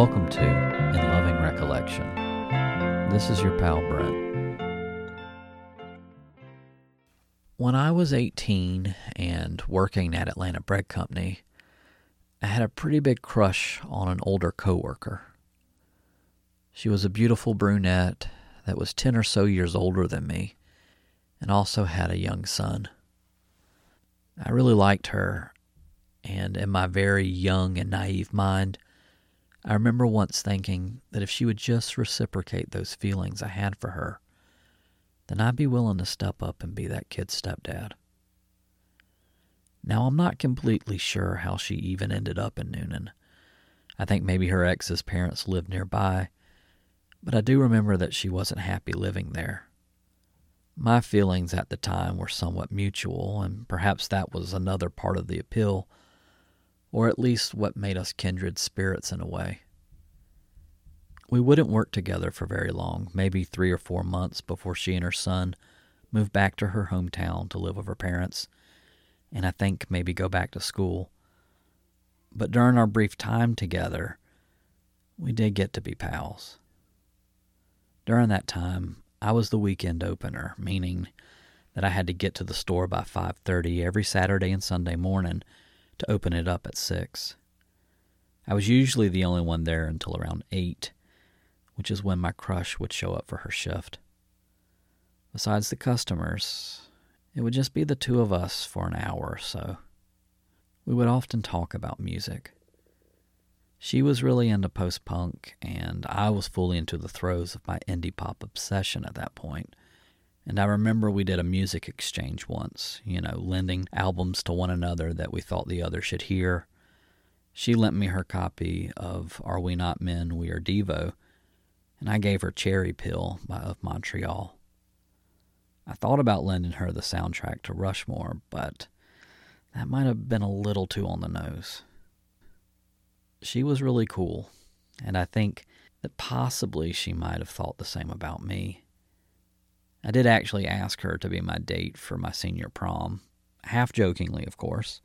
Welcome to In Loving Recollection. This is your pal Brent. When I was 18 and working at Atlanta Bread Company, I had a pretty big crush on an older coworker. She was a beautiful brunette that was 10 or so years older than me and also had a young son. I really liked her, and in my very young and naive mind, I remember once thinking that if she would just reciprocate those feelings I had for her, then I'd be willing to step up and be that kid's stepdad. Now, I'm not completely sure how she even ended up in Newnan. I think maybe her ex's parents lived nearby, but I do remember that she wasn't happy living there. My feelings at the time were somewhat mutual, and perhaps that was another part of the appeal, or at least what made us kindred spirits in a way. We wouldn't work together for very long, maybe three or four months before she and her son moved back to her hometown to live with her parents, and I think maybe go back to school. But during our brief time together, we did get to be pals. During that time, I was the weekend opener, meaning that I had to get to the store by 5:30 every Saturday and Sunday morning to open it up at 6. I was usually the only one there until around 8, which is when my crush would show up for her shift. Besides the customers, it would just be the two of us for an hour or so. We would often talk about music. She was really into post punk, and I was fully into the throes of my indie pop obsession at that point. And I remember we did a music exchange once, you know, lending albums to one another that we thought the other should hear. She lent me her copy of Are We Not Men, We Are Devo, and I gave her Cherry Peel by Of Montreal. I thought about lending her the soundtrack to Rushmore, but that might have been a little too on the nose she was really cool, and I think that possibly she might have thought the same about me. I did actually ask her to be my date for my senior prom, half jokingly, of course,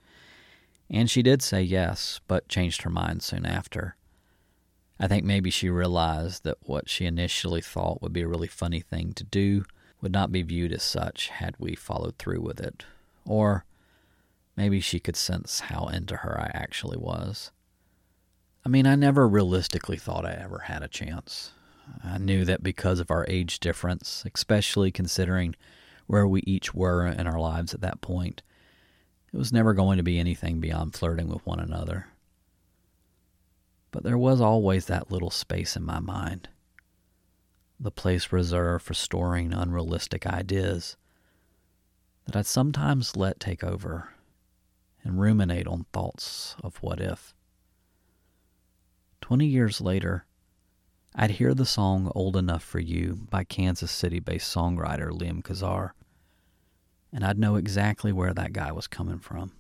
and she did say yes, but changed her mind soon after. I think maybe she realized that what she initially thought would be a really funny thing to do would not be viewed as such had we followed through with it, or maybe she could sense how into her I actually was. I mean, I never realistically thought I ever had a chance. I knew that because of our age difference, especially considering where we each were in our lives at that point, it was never going to be anything beyond flirting with one another. But there was always that little space in my mind, the place reserved for storing unrealistic ideas that I'd sometimes let take over and ruminate on thoughts of what if. Twenty years later, I'd hear the song Old Enough for You by Kansas City based songwriter Liam Kazar, and I'd know exactly where that guy was coming from.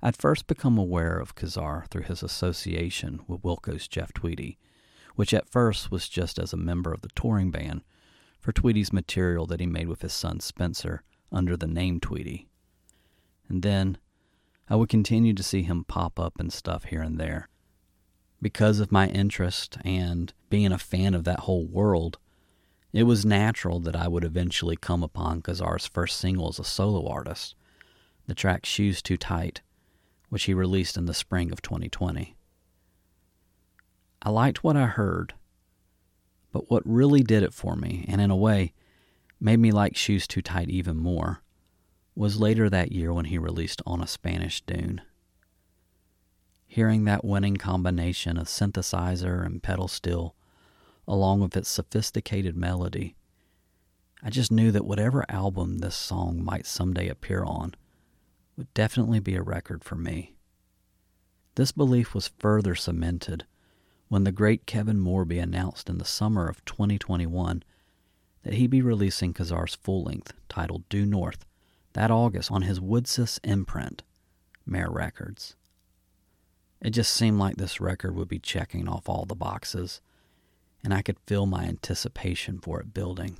I'd first become aware of Kazar through his association with Wilco's Jeff Tweedy, which at first was just as a member of the touring band for Tweedy's material that he made with his son Spencer under the name Tweedy. And then I would continue to see him pop up and stuff here and there because of my interest and being a fan of that whole world, it was natural that I would eventually come upon Kazar's first single as a solo artist, the track Shoes Too Tight, which he released in the spring of 2020. I liked what I heard, but what really did it for me, and in a way made me like Shoes Too Tight even more, was later that year when he released On a Spanish Dune hearing that winning combination of synthesizer and pedal steel, along with its sophisticated melody, I just knew that whatever album this song might someday appear on would definitely be a record for me. This belief was further cemented when the great Kevin Morby announced in the summer of 2021 that he'd be releasing Kazar's full length titled Due North that August on his Woodsist imprint, Mare Records. It just seemed like this record would be checking off all the boxes, and I could feel my anticipation for it building.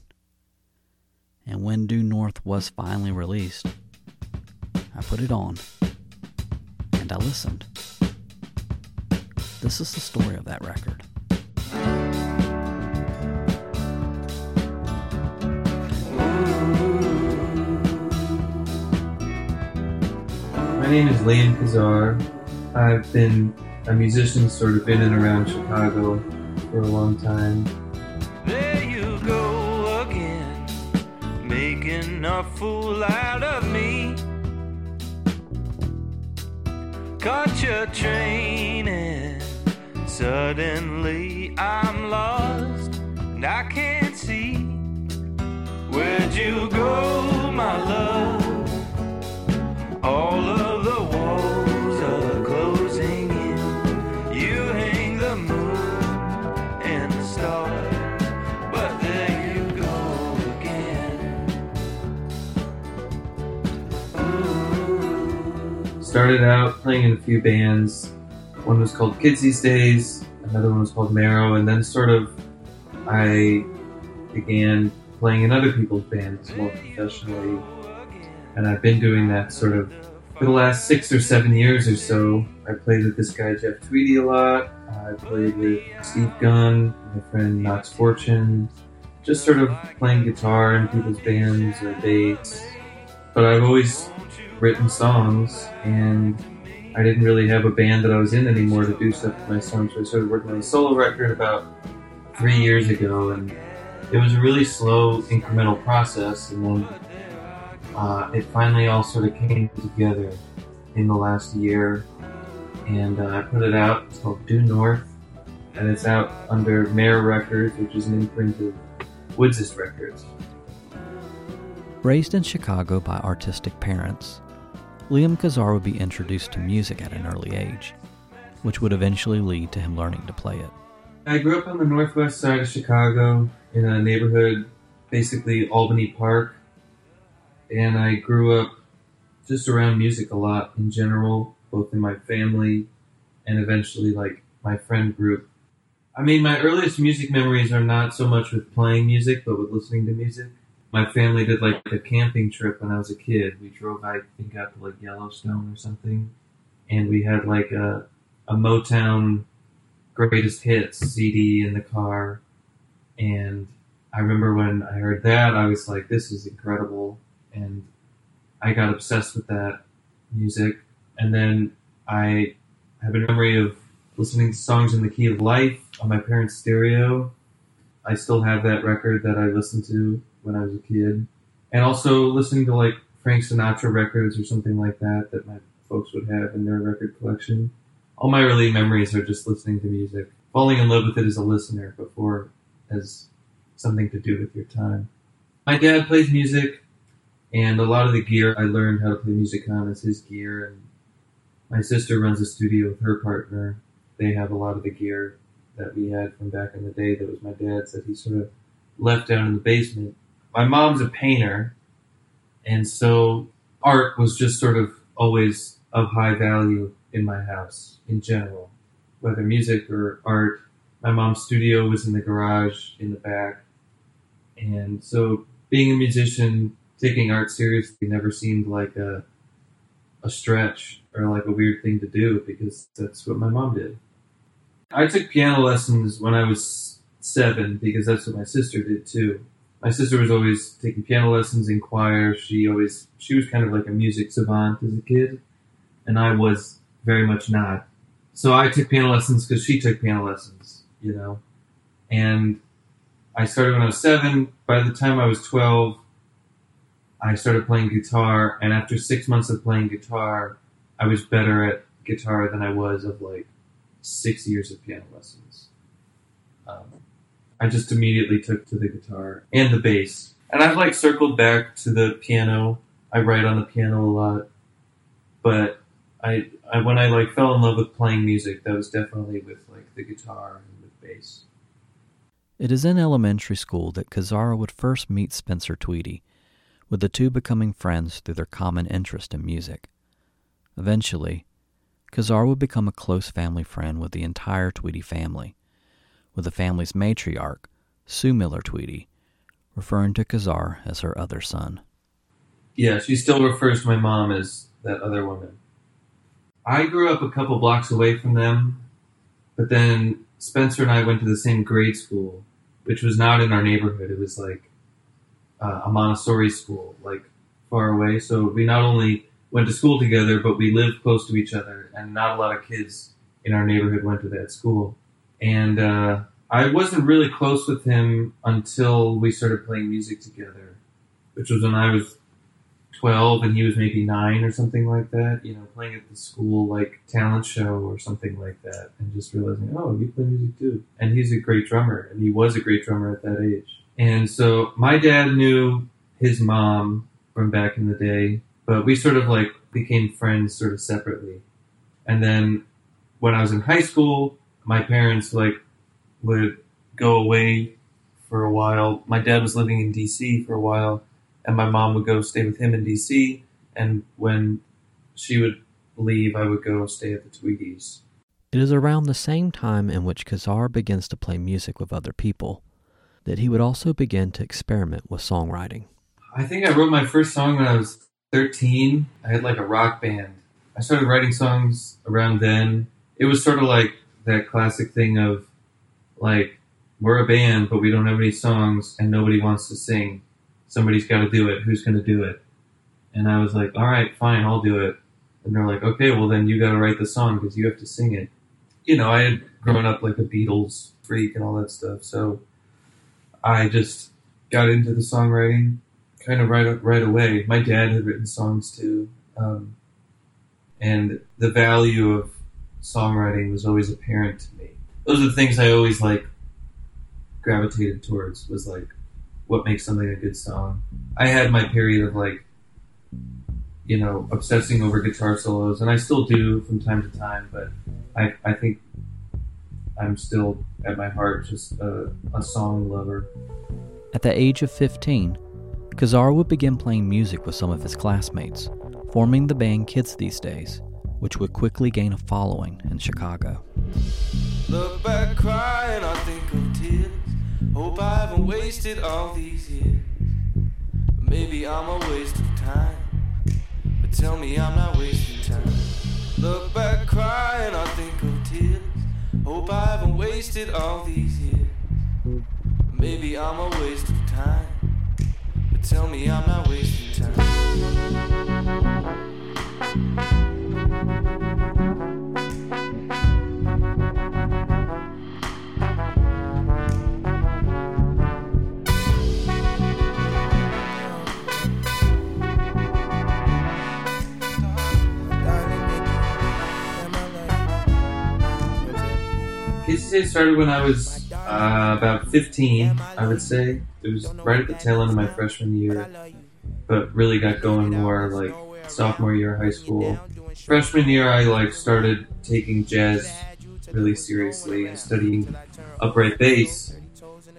And when Due North was finally released, I put it on and I listened. this is the story of that record. My name is Liam Kazar. I've been a musician sort of in and around Chicago for a long time. There you go again, making a fool out of me. Caught your train and suddenly I'm lost and I can't see. Where'd you go, my love? All of the walls Started out playing in a few bands. One was called Kids These Days, another one was called Marrow, and then sort of I began playing in other people's bands more professionally. And I've been doing that sort of for the last six or seven years or so. I played with this guy Jeff Tweedy a lot. I played with Steve Gunn, my friend Knox Fortune, just sort of playing guitar in people's bands or dates. But I've always written songs and I didn't really have a band that I was in anymore to do stuff with my songs. So I started working on a solo record about three years ago and it was a really slow incremental process and then uh, it finally all sort of came together in the last year and uh, I put it out. It's called Due North and it's out under Mare Records, which is an imprint of Woodsist Records. Raised in Chicago by artistic parents, Liam Kazar would be introduced to music at an early age, which would eventually lead to him learning to play it. I grew up on the northwest side of Chicago in a neighborhood, basically Albany Park, and I grew up just around music a lot in general, both in my family and eventually like my friend group. I mean, my earliest music memories are not so much with playing music, but with listening to music. My family did like a camping trip when I was a kid. We drove, I think, out to like Yellowstone or something, and we had like a a Motown greatest hits CD in the car, and I remember when I heard that, I was like, "This is incredible," and I got obsessed with that music. And then I have a memory of listening to songs in the key of life on my parents' stereo. I still have that record that I listened to when I was a kid, and also listening to like Frank Sinatra records or something like that that my folks would have in their record collection. All my early memories are just listening to music, falling in love with it as a listener before as something to do with your time. My dad plays music, and a lot of the gear I learned how to play music on is his gear. And my sister runs a studio with her partner. They have a lot of the gear that we had from back in the day that was my dad's that he sort of left down in the basement. My mom's a painter, and so art was just sort of always of high value in my house in general, whether music or art. My mom's studio was in the garage in the back, and so being a musician, taking art seriously never seemed like a a stretch or like a weird thing to do because that's what my mom did. I took piano lessons when I was seven because that's what my sister did too. My sister was always taking piano lessons in choir. She always she was kind of like a music savant as a kid, and I was very much not. So I took piano lessons because she took piano lessons, you know. And I started when I was seven. By the time I was twelve, I started playing guitar, and after six months of playing guitar, I was better at guitar than I was of like six years of piano lessons. Um, I just immediately took to the guitar and the bass, and I've like circled back to the piano. I write on the piano a lot, but I, I when I like fell in love with playing music, that was definitely with like the guitar and with bass. It is in elementary school that Kazar would first meet Spencer Tweedy, with the two becoming friends through their common interest in music. Eventually, Kazar would become a close family friend with the entire Tweedy family, with the family's matriarch, Sue Miller Tweedy, referring to Kazar as her other son. Yeah, she still refers to my mom as that other woman. I grew up a couple blocks away from them, but then Spencer and I went to the same grade school, which was not in our neighborhood. It was like uh, a Montessori school, like far away. So we not only went to school together, but we lived close to each other, and not a lot of kids in our neighborhood went to that school. And uh, I wasn't really close with him until we started playing music together, which was when I was 12 and he was maybe nine or something like that, you know, playing at the school like talent show or something like that, and just realizing, oh, you play music too. And he's a great drummer, and he was a great drummer at that age. And so my dad knew his mom from back in the day, but we sort of like became friends sort of separately. And then when I was in high school, my parents like would go away for a while. My dad was living in DC for a while and my mom would go stay with him in DC. And when she would leave, I would go stay at the Tweedies. It is around the same time in which Kazar begins to play music with other people that he would also begin to experiment with songwriting. I think I wrote my first song when I was 13. I had like a rock band. I started writing songs around then. It was sort of like that classic thing of like, we're a band, but we don't have any songs and nobody wants to sing somebody's got to do it. Who's going to do it? And I was like, all right, fine, I'll do it. And they're like, okay, well then you got to write the song because you have to sing it. You know, I had grown up like a Beatles freak and all that stuff, so I just got into the songwriting kind of right right away. My dad had written songs too, um, and the value of songwriting was always apparent to me. Those are the things I always like gravitated towards. Was like what makes something a good song. I had my period of like, you know, obsessing over guitar solos, and I still do from time to time. But I, I think I'm still at my heart just a, a song lover. At the age of 15, Kazar would begin playing music with some of his classmates, forming the band Kids These Days, which would quickly gain a following in Chicago. Look back I think of tears. Hope I haven't wasted all these years. Maybe I'm a waste of time. But tell me I'm not wasting time. Look back I think of tears. Hope I haven't wasted all these years. Maybe I'm a waste of time. But tell me I'm not wasting time. Kids started when I was uh, about 15, I would say. It was right at the tail end of my freshman year, but really got going more like sophomore year of high school. Freshman year, I like started taking jazz really seriously and studying upright bass.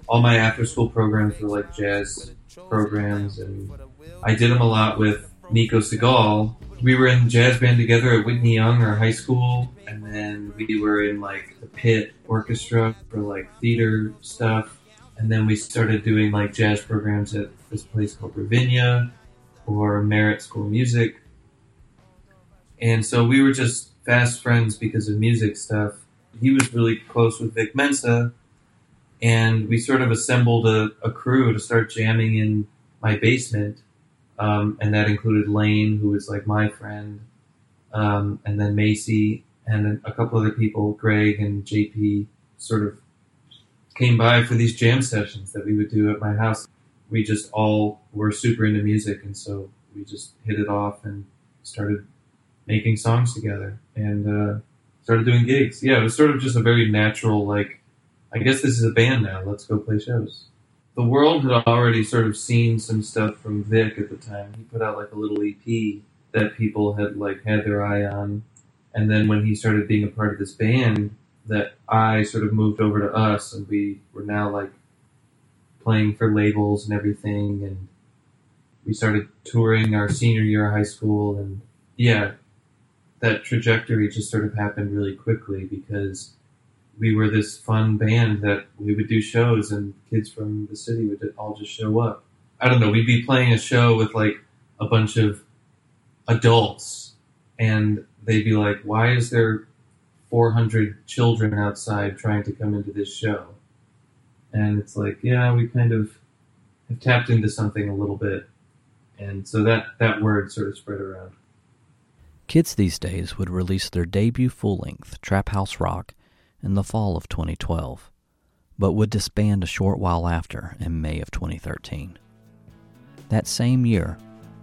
All my after school programs were like jazz programs, and I did them a lot with Nico Segal, we were in jazz band together at Whitney Young, our high school, and then we were in like the pit orchestra for like theater stuff. And then we started doing like jazz programs at this place called Ravinia or Merit School of Music. And so we were just fast friends because of music stuff. He was really close with Vic Mensa, and we sort of assembled a, a crew to start jamming in my basement um, and that included Lane, who was like my friend, um, and then Macie and a couple other people, Greg and JP, sort of came by for these jam sessions that we would do at my house. We just all were super into music, and so we just hit it off and started making songs together and uh, started doing gigs. Yeah, it was sort of just a very natural, like, I guess this is a band now. Let's go play shows the world had already sort of seen some stuff from Vic at the time. He put out like a little EP that people had like had their eye on, and then when he started being a part of this band, that I sort of moved over to us, and we were now like playing for labels and everything, and we started touring our senior year of high school, and yeah, that trajectory just sort of happened really quickly because we were this fun band that we would do shows and kids from the city would all just show up. I don't know, we'd be playing a show with like a bunch of adults and they'd be like, why is there 400 children outside trying to come into this show. And it's like, yeah, we kind of have tapped into something a little bit. And so that, that word sort of spread around. Kids these days would release their debut full length, Trap House Rock, in the fall of 2012, but would disband a short while after in May of 2013. That same year,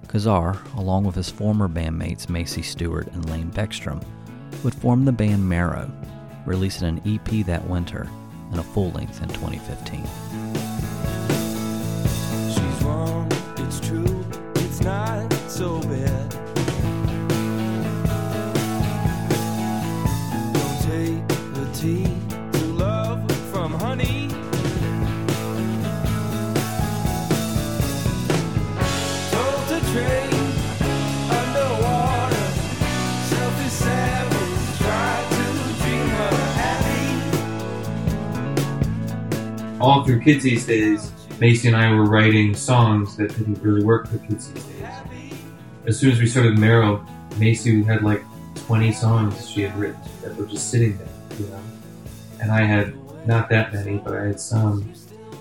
Kazar, along with his former bandmates Macie Stewart and Lane Beckstrom, would form the band Marrow, releasing an EP that winter and a full length in 2015. She's wrong, it's true, it's not so bad. All through Kids These Days, Macie and I were writing songs that didn't really work for Kids These Days. As soon as we started Marrow, Macie had like 20 songs she had written that were just sitting there, you know. And I had not that many, but I had some,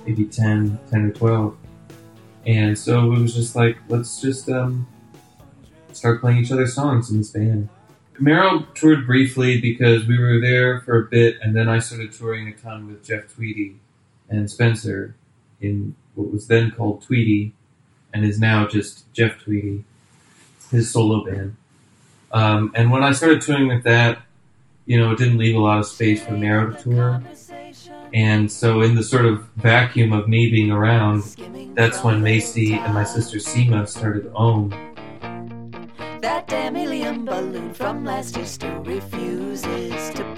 maybe 10, 10 or 12. And so it was just like, let's just um, start playing each other's songs in this band. Marrow toured briefly because we were there for a bit, and then I started touring a ton with Jeff Tweedy and Spencer in what was then called Tweedy and is now just Jeff Tweedy, his solo band. Um, and when I started touring with that, you know, it didn't leave a lot of space for Marrow to tour. And so, in the sort of vacuum of me being around, that's when Macie and my sister Sima started Ohmme. That damn helium balloon from last still refuses to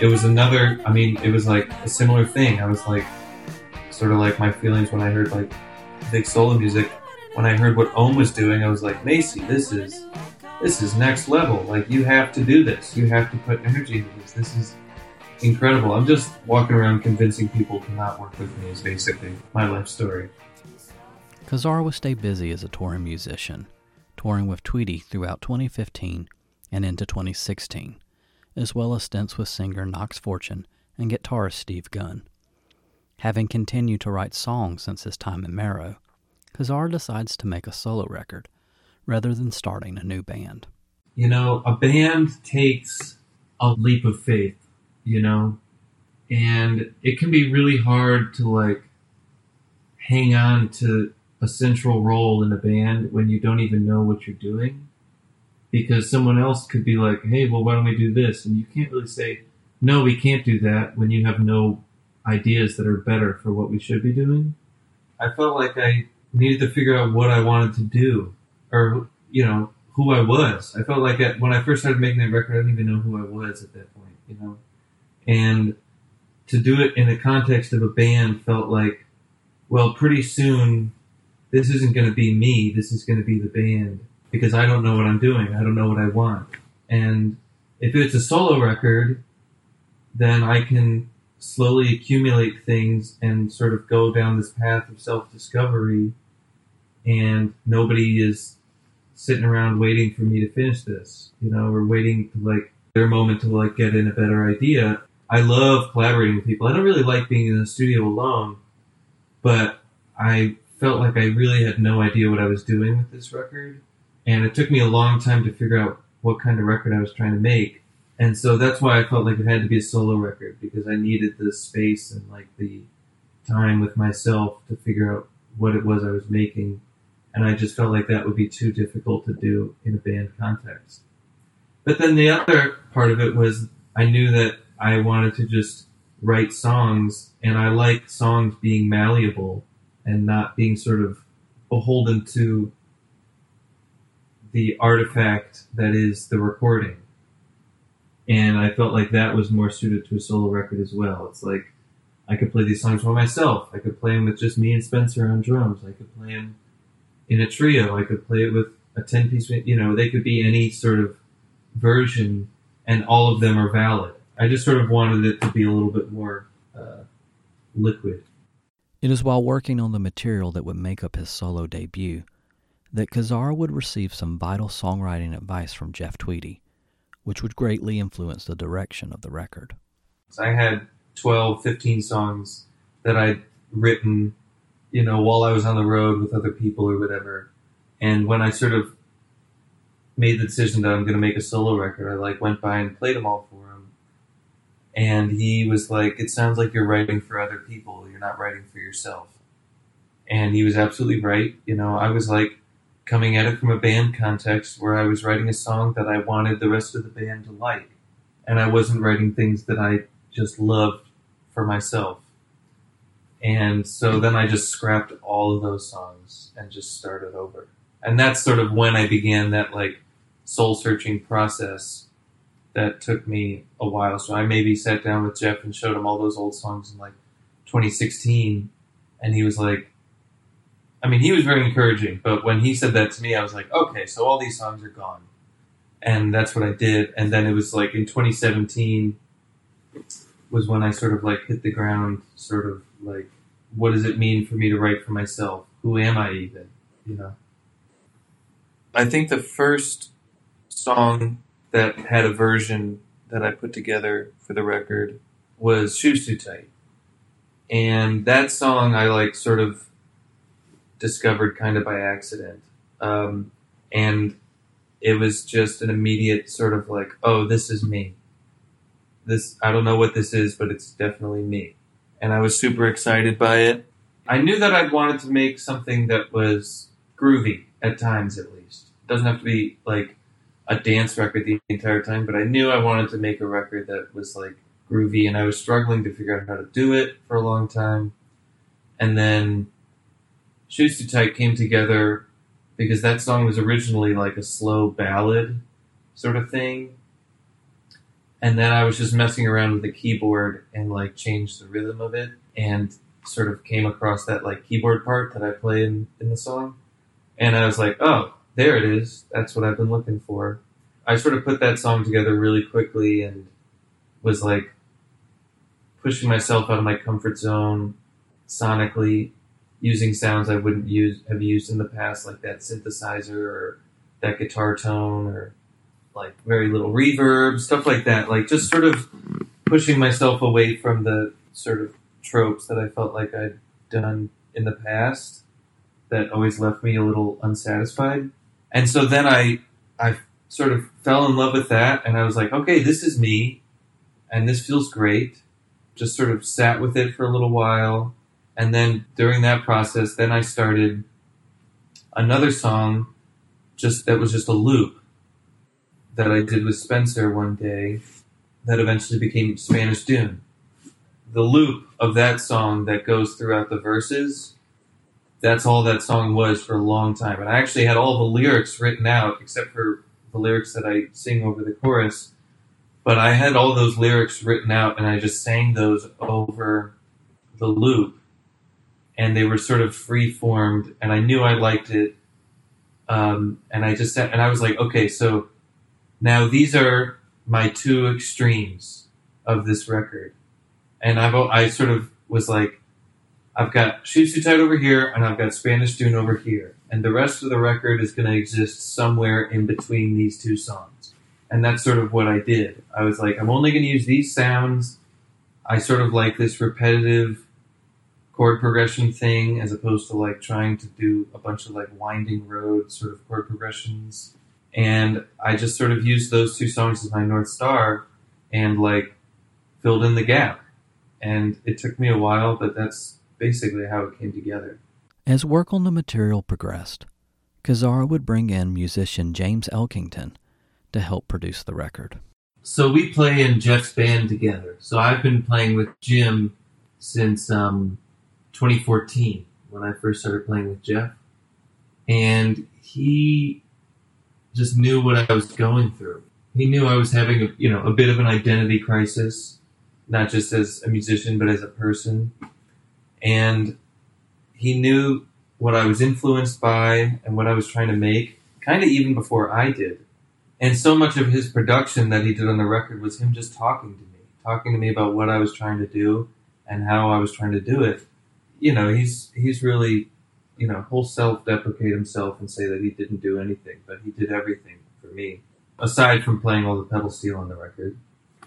It was another, I mean, it was like a similar thing. I was like, sort of like my feelings when I heard like big solo music. When I heard what Ohmme was doing, I was like, Macie, this is this is next level. Like you have to do this. You have to put energy into this. This is incredible. I'm just walking around convincing people to not work with me is basically my life story. Kazar would stay busy as a touring musician, touring with Tweedy throughout 2015 and into 2016, as well as stints with singer Knox Fortune and guitarist Steve Gunn. Having continued to write songs since his time in Marrow, Kazar decides to make a solo record rather than starting a new band. You know, a band takes a leap of faith, you know, and it can be really hard to like hang on to a central role in a band when you don't even know what you're doing because someone else could be like, "Hey, well, why don't we do this?" and you can't really say, "No, we can't do that" when you have no ideas that are better for what we should be doing. I felt like I needed to figure out what I wanted to do or you know who I was. I felt like at, when I first started making that record, I didn't even know who I was at that point, you know. And to do it in the context of a band felt like, well, pretty soon this isn't going to be me. This is going to be the band because I don't know what I'm doing. I don't know what I want. And if it's a solo record, then I can slowly accumulate things and sort of go down this path of self discovery and nobody is sitting around waiting for me to finish this, you know, or waiting to like their moment to like get in a better idea. I love collaborating with people. I don't really like being in the studio alone, but I felt like I really had no idea what I was doing with this record. And it took me a long time to figure out what kind of record I was trying to make. And so that's why I felt like it had to be a solo record because I needed the space and like the time with myself to figure out what it was I was making and I just felt like that would be too difficult to do in a band context. But then the other part of it was I knew that I wanted to just write songs, and I like songs being malleable and not being sort of beholden to the artifact that is the recording. And I felt like that was more suited to a solo record as well. It's like I could play these songs by myself. I could play them with just me and Spencer on drums. I could play them in a trio. I could play it with a 10 piece, you know, they could be any sort of version and all of them are valid. I just sort of wanted it to be a little bit more uh, liquid. It is while working on the material that would make up his solo debut that Kazar would receive some vital songwriting advice from Jeff Tweedy, which would greatly influence the direction of the record. I had 12, 15 songs that I'd written, you know, while I was on the road with other people or whatever. And when I sort of made the decision that I'm going to make a solo record, I like went by and played them all for him. And he was like, "It sounds like you're writing for other people. You're not writing for yourself." And he was absolutely right. You know, I was like coming at it from a band context where I was writing a song that I wanted the rest of the band to like, and I wasn't writing things that I just loved for myself. And so then I just scrapped all of those songs and just started over. And that's sort of when I began that like soul searching process that took me a while. So I maybe sat down with Jeff and showed him all those old songs in like 2016. And he was like, I mean, he was very encouraging, but when he said that to me, I was like, okay, so all these songs are gone. And that's what I did. And then it was like in 2017 was when I sort of like hit the ground, sort of like, what does it mean for me to write for myself? Who am I even? You know? I think the first song that had a version that I put together for the record was Shoes Too Tight. And that song I like sort of discovered kind of by accident. Um, and it was just an immediate sort of like, oh, this is me. This, I don't know what this is, but it's definitely me. And I was super excited by it. I knew that I'd wanted to make something that was groovy at times, at least. It doesn't have to be like a dance record the entire time, but I knew I wanted to make a record that was like groovy, and I was struggling to figure out how to do it for a long time. And then Shoes Too Tight came together because that song was originally like a slow ballad sort of thing. And then I was just messing around with the keyboard and like changed the rhythm of it and sort of came across that like keyboard part that I play in, in the song. And I was like, oh, there it is. That's what I've been looking for. I sort of put that song together really quickly and was like pushing myself out of my comfort zone sonically using sounds I wouldn't use have used in the past, like that synthesizer or that guitar tone or like very little reverb, stuff like that. Like just sort of pushing myself away from the sort of tropes that I felt like I'd done in the past that always left me a little unsatisfied. And so then I I sort of fell in love with that and I was like, okay, this is me and this feels great. Just sort of sat with it for a little while and then during that process, then I started another song just that was just a loop that I did with Spencer one day that eventually became Spanish Dune. The loop of that song that goes throughout the verses, that's all that song was for a long time. And I actually had all the lyrics written out except for the lyrics that I sing over the chorus. But I had all those lyrics written out and I just sang those over the loop and they were sort of free formed, and I knew I liked it. Um, and I just said, and I was like, okay, so now these are my two extremes of this record, and I've I sort of was like, I've got Too Tight over here, and I've got Spanish Dune over here, and the rest of the record is going to exist somewhere in between these two songs, and that's sort of what I did. I was like, I'm only going to use these sounds. I sort of like this repetitive chord progression thing as opposed to like trying to do a bunch of like winding road sort of chord progressions. And I just sort of used those two songs as my North Star and like filled in the gap. And it took me a while, but that's basically how it came together. As work on the material progressed, Kazar would bring in musician James Elkington to help produce the record. So we play in Jeff's band together. So I've been playing with Jim since um, 2014 when I first started playing with Jeff. And he just knew what I was going through. He knew I was having a, you know, a bit of an identity crisis not just as a musician, but as a person. And he knew what I was influenced by and what I was trying to make, kind of even before I did. And so much of his production that he did on the record was him just talking to me, talking to me about what I was trying to do and how I was trying to do it. You know, he's he's really, you know, he'll self-deprecate himself and say that he didn't do anything, but he did everything for me. Aside from playing all the pedal steel on the record,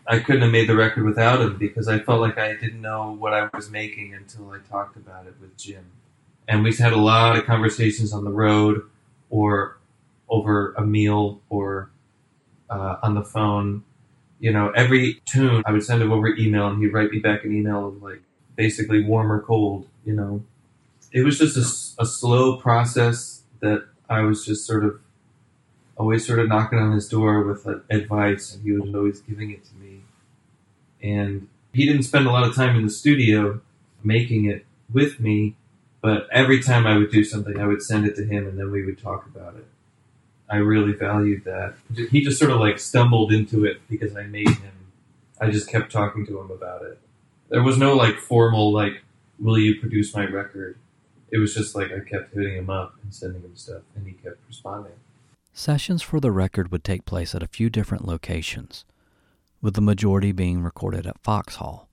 I couldn't have made the record without him because I felt like I didn't know what I was making until I talked about it with Jim. And we had a lot of conversations on the road or over a meal or uh, on the phone. You know, every tune I would send him over email and he'd write me back an email of like basically warm or cold, you know. It was just a slow process that I was just sort of always sort of knocking on his door with like, advice and he was always giving it to me. And he didn't spend a lot of time in the studio making it with me, but every time I would do something, I would send it to him and then we would talk about it. I really valued that. He just sort of like stumbled into it because I made him. I just kept talking to him about it. There was no like formal like, will you produce my record? It was just like I kept hitting him up and sending him stuff and he kept responding. Sessions for the record would take place at a few different locations, with the majority being recorded at Foxhall,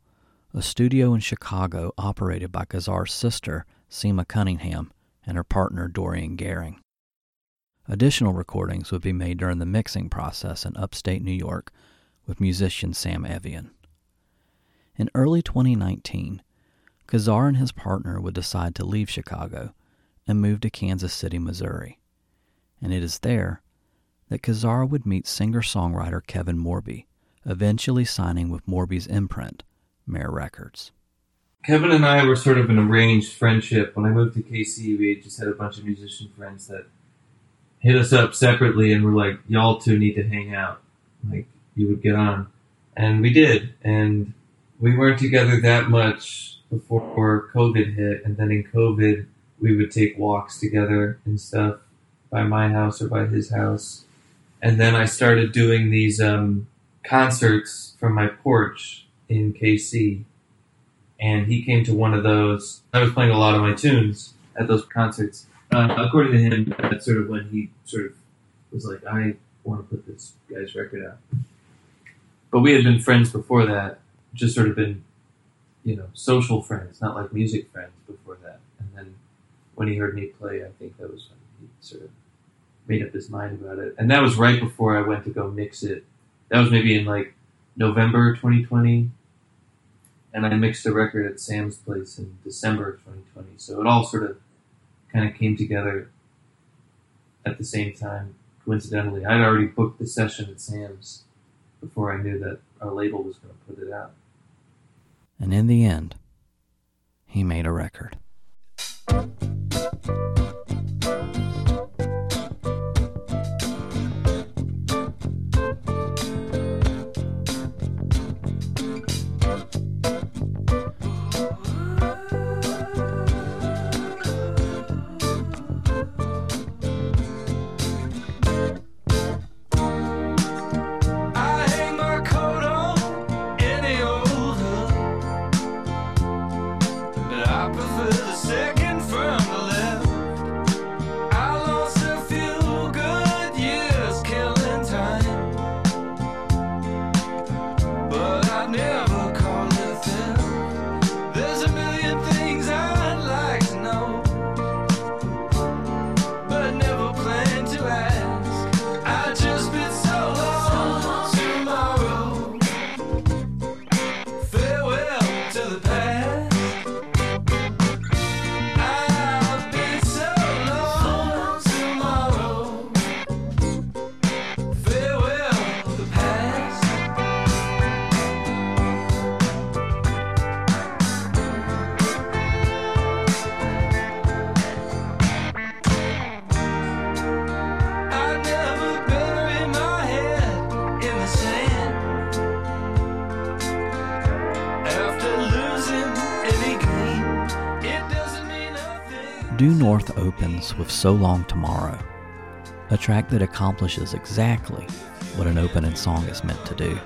a studio in Chicago operated by Kazar's sister, Sima Cunningham, and her partner, Dorian Gehring. Additional recordings would be made during the mixing process in upstate New York with musician Sam Evian. In early 2019, Kazar and his partner would decide to leave Chicago and move to Kansas City, Missouri. And it is there that Kazar would meet singer songwriter Kevin Morby, eventually signing with Morby's imprint, Mare Records. Kevin and I were sort of an arranged friendship. When I moved to KC, we just had a bunch of musician friends that hit us up separately and were like, y'all two need to hang out. Like, you would get on. And we did. And we weren't together that much before COVID hit. And then in COVID, we would take walks together and stuff by my house or by his house. And then I started doing these um, concerts from my porch in KC. And he came to one of those. I was playing a lot of my tunes at those concerts. Uh, according to him, that's sort of when he sort of was like, I want to put this guy's record out. But we had been friends before that, just sort of been, you know, social friends, not like music friends before that. And then when he heard me play, I think that was when he sort of made up his mind about it. And that was right before I went to go mix it. That was maybe in like November 2020. And I mixed the record at Sam's place in December 2020. So it all sort of kind of came together at the same time, coincidentally. I'd already booked the session at Sam's before I knew that our label was going to put it out. And in the end, he made a record. North opens with So Long Tomorrow, a track that accomplishes exactly what an opening song is meant to do.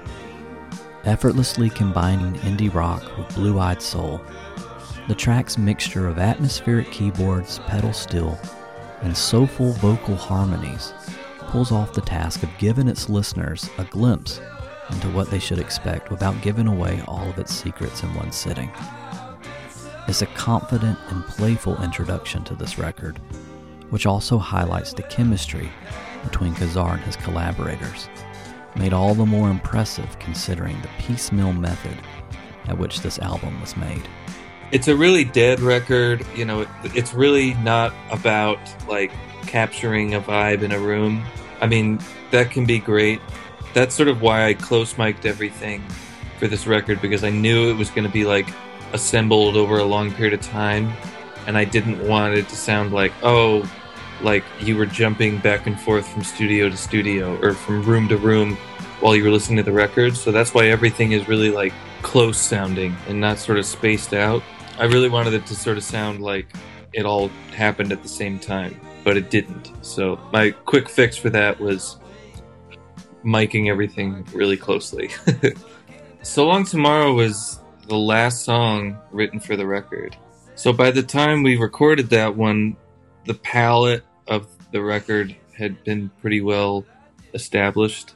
effortlessly combining indie rock with blue eyed soul. The track's mixture of atmospheric keyboards, pedal steel, and soulful vocal harmonies pulls off the task of giving its listeners a glimpse into what they should expect without giving away all of its secrets in one sitting. It's a confident and playful introduction to this record, which also highlights the chemistry between Kazar and his collaborators, made all the more impressive considering the piecemeal method at which this album was made. It's a really dead record. You know, it, it's really not about like capturing a vibe in a room. I mean, that can be great. That's sort of why I close mic'd everything for this record because I knew it was going to be like assembled over a long period of time. And I didn't want it to sound like, oh, like you were jumping back and forth from studio to studio or from room to room while you were listening to the record. So that's why everything is really like close sounding and not sort of spaced out. I really wanted it to sort of sound like it all happened at the same time, but it didn't. So my quick fix for that was miking everything really closely. so Long Tomorrow was the last song written for the record. So by the time we recorded that one, the palette of the record had been pretty well established.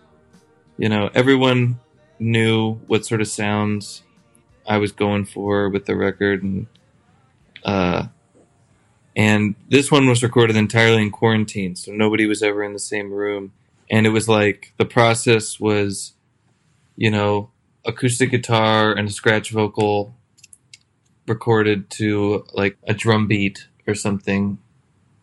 You know, everyone knew what sort of sounds I was going for with the record, and uh, and this one was recorded entirely in quarantine, so nobody was ever in the same room, and it was like the process was, you know, acoustic guitar and a scratch vocal recorded to like a drum beat or something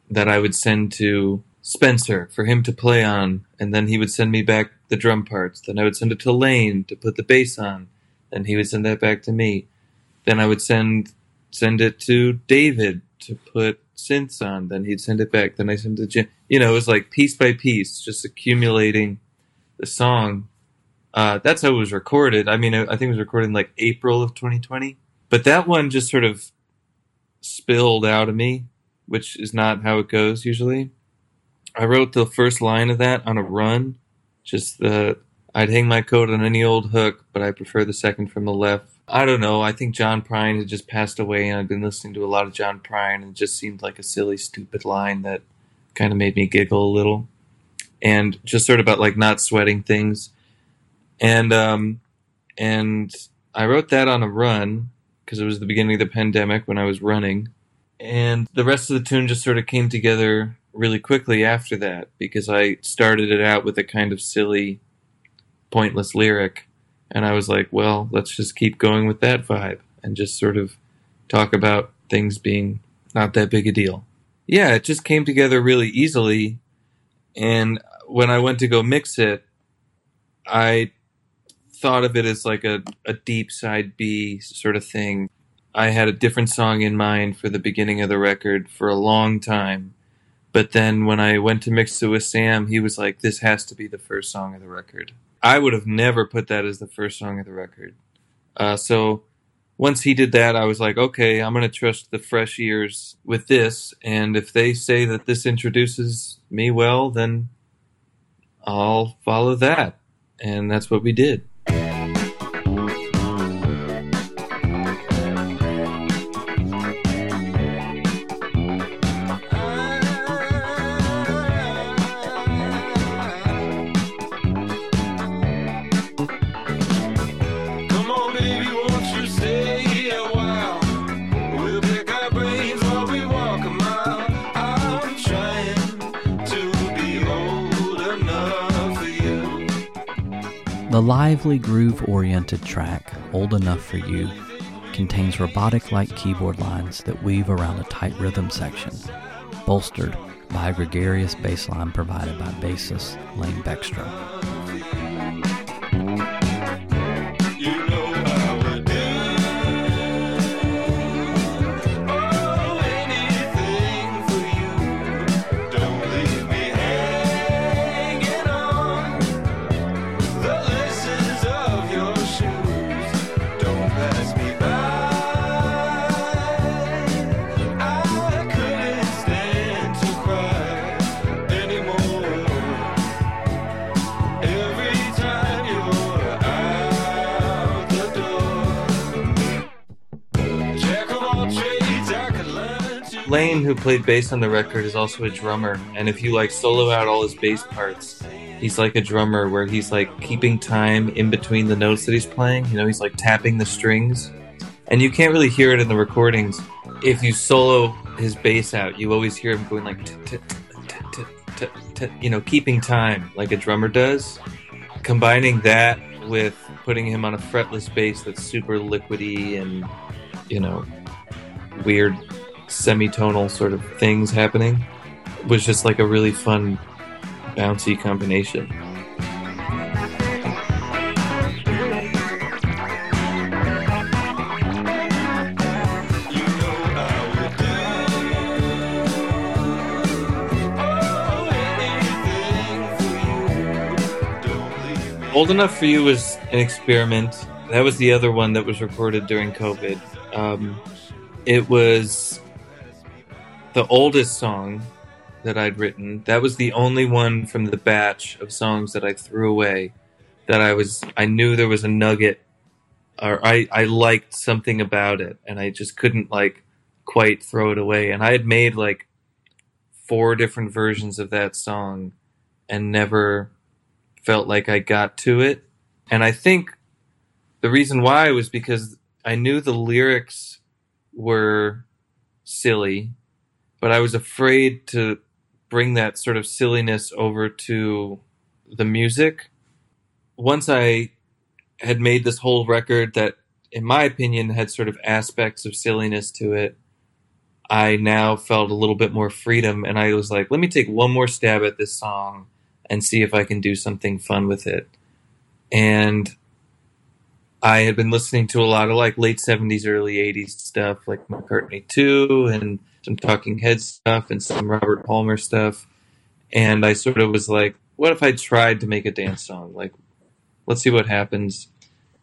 that I would send to Spencer for him to play on, and then he would send me back the drum parts. Then I would send it to Lane to put the bass on. Then he would send that back to me. Then I would send send it to David to put synths on. Then he'd send it back. Then I send it to Jim. You know, it was like piece by piece, just accumulating the song. Uh, that's how it was recorded. I mean, I think it was recorded in like April of 2020. But that one just sort of spilled out of me, which is not how it goes usually. I wrote the first line of that on a run. Just the I'd hang my coat on any old hook, but I prefer the second from the left. I don't know. I think John Prine had just passed away, and I'd been listening to a lot of John Prine, and it just seemed like a silly, stupid line that kind of made me giggle a little. And just sort of about like not sweating things. And um, and I wrote that on a run because it was the beginning of the pandemic when I was running. And the rest of the tune just sort of came together really quickly after that because I started it out with a kind of silly, pointless lyric. And I was like, well, let's just keep going with that vibe and just sort of talk about things being not that big a deal. Yeah, it just came together really easily. And when I went to go mix it, I thought of it as like a, a deep side B sort of thing. I had a different song in mind for the beginning of the record for a long time. But then when I went to mix it with Sam, he was like, this has to be the first song of the record. I would have never put that as the first song of the record. Uh, so once he did that, I was like, okay, I'm going to trust the fresh ears with this. And if they say that this introduces me well, then I'll follow that. And that's what we did. The lively groove oriented track, Old Enough for You, contains robotic like keyboard lines that weave around a tight rhythm section, bolstered by a gregarious bass line provided by bassist Lane Beckstrom. Who played bass on the record, is also a drummer. And if you like solo out all his bass parts, he's like a drummer where he's like keeping time in between the notes that he's playing. You know, he's like tapping the strings. And you can't really hear it in the recordings. If you solo his bass out, you always hear him going like, you know, keeping time like a drummer does. Combining that with putting him on a fretless bass that's super liquidy and, you know, weird semitonal sort of things happening it was just like a really fun bouncy combination. Old Enough for You was an experiment. That was the other one that was recorded during COVID. Um, it was the oldest song that I'd written. That was the only one from the batch of songs that I threw away. That I was, I knew there was a nugget, or I, I liked something about it, and I just couldn't like quite throw it away. And I had made like four different versions of that song, and never felt like I got to it. And I think the reason why was because I knew the lyrics were silly, but I was afraid to bring that sort of silliness over to the music. Once I had made this whole record that, in my opinion, had sort of aspects of silliness to it, I now felt a little bit more freedom. And I was like, let me take one more stab at this song and see if I can do something fun with it. And I had been listening to a lot of like late 70s, early 80s stuff, like McCartney 2 and some Talking Heads stuff and some Robert Palmer stuff. And I sort of was like, what if I tried to make a dance song? Like, let's see what happens.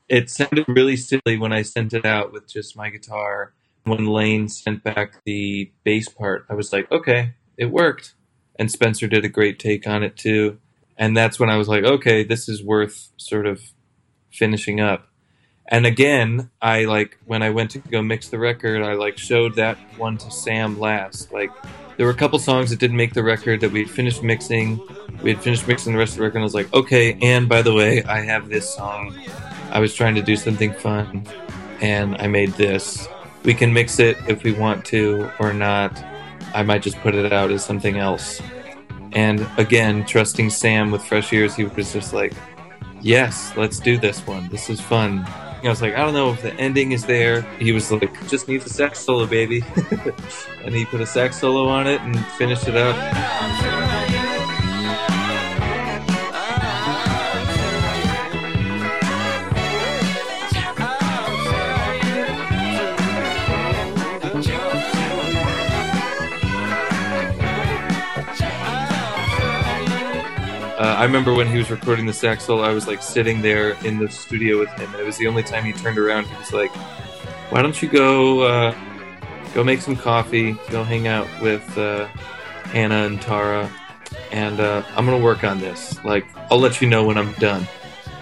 It sounded really silly when I sent it out with just my guitar. When Lane sent back the bass part, I was like, okay, it worked. And Spencer did a great take on it too. And that's when I was like, okay, this is worth sort of finishing up. And again, I like when I went to go mix the record, I like showed that one to Sam last. Like there were a couple songs that didn't make the record that we had finished mixing. We had finished mixing the rest of the record. And I was like, okay, and by the way, I have this song. I was trying to do something fun, and I made this. We can mix it if we want to or not. I might just put it out as something else. And again, trusting Sam with fresh ears, he was just like, yes, let's do this one. This is fun. I was like, I don't know if the ending is there. He was like, just needs a sax solo, baby. and he put a sax solo on it and finished it up. Uh, I remember when he was recording the sax solo, I was like sitting there in the studio with him, and it was the only time he turned around. He was like, "Why don't you go uh, go make some coffee, go hang out with uh, Hannah and Tara, and uh, I'm gonna work on this. Like, I'll let you know when I'm done."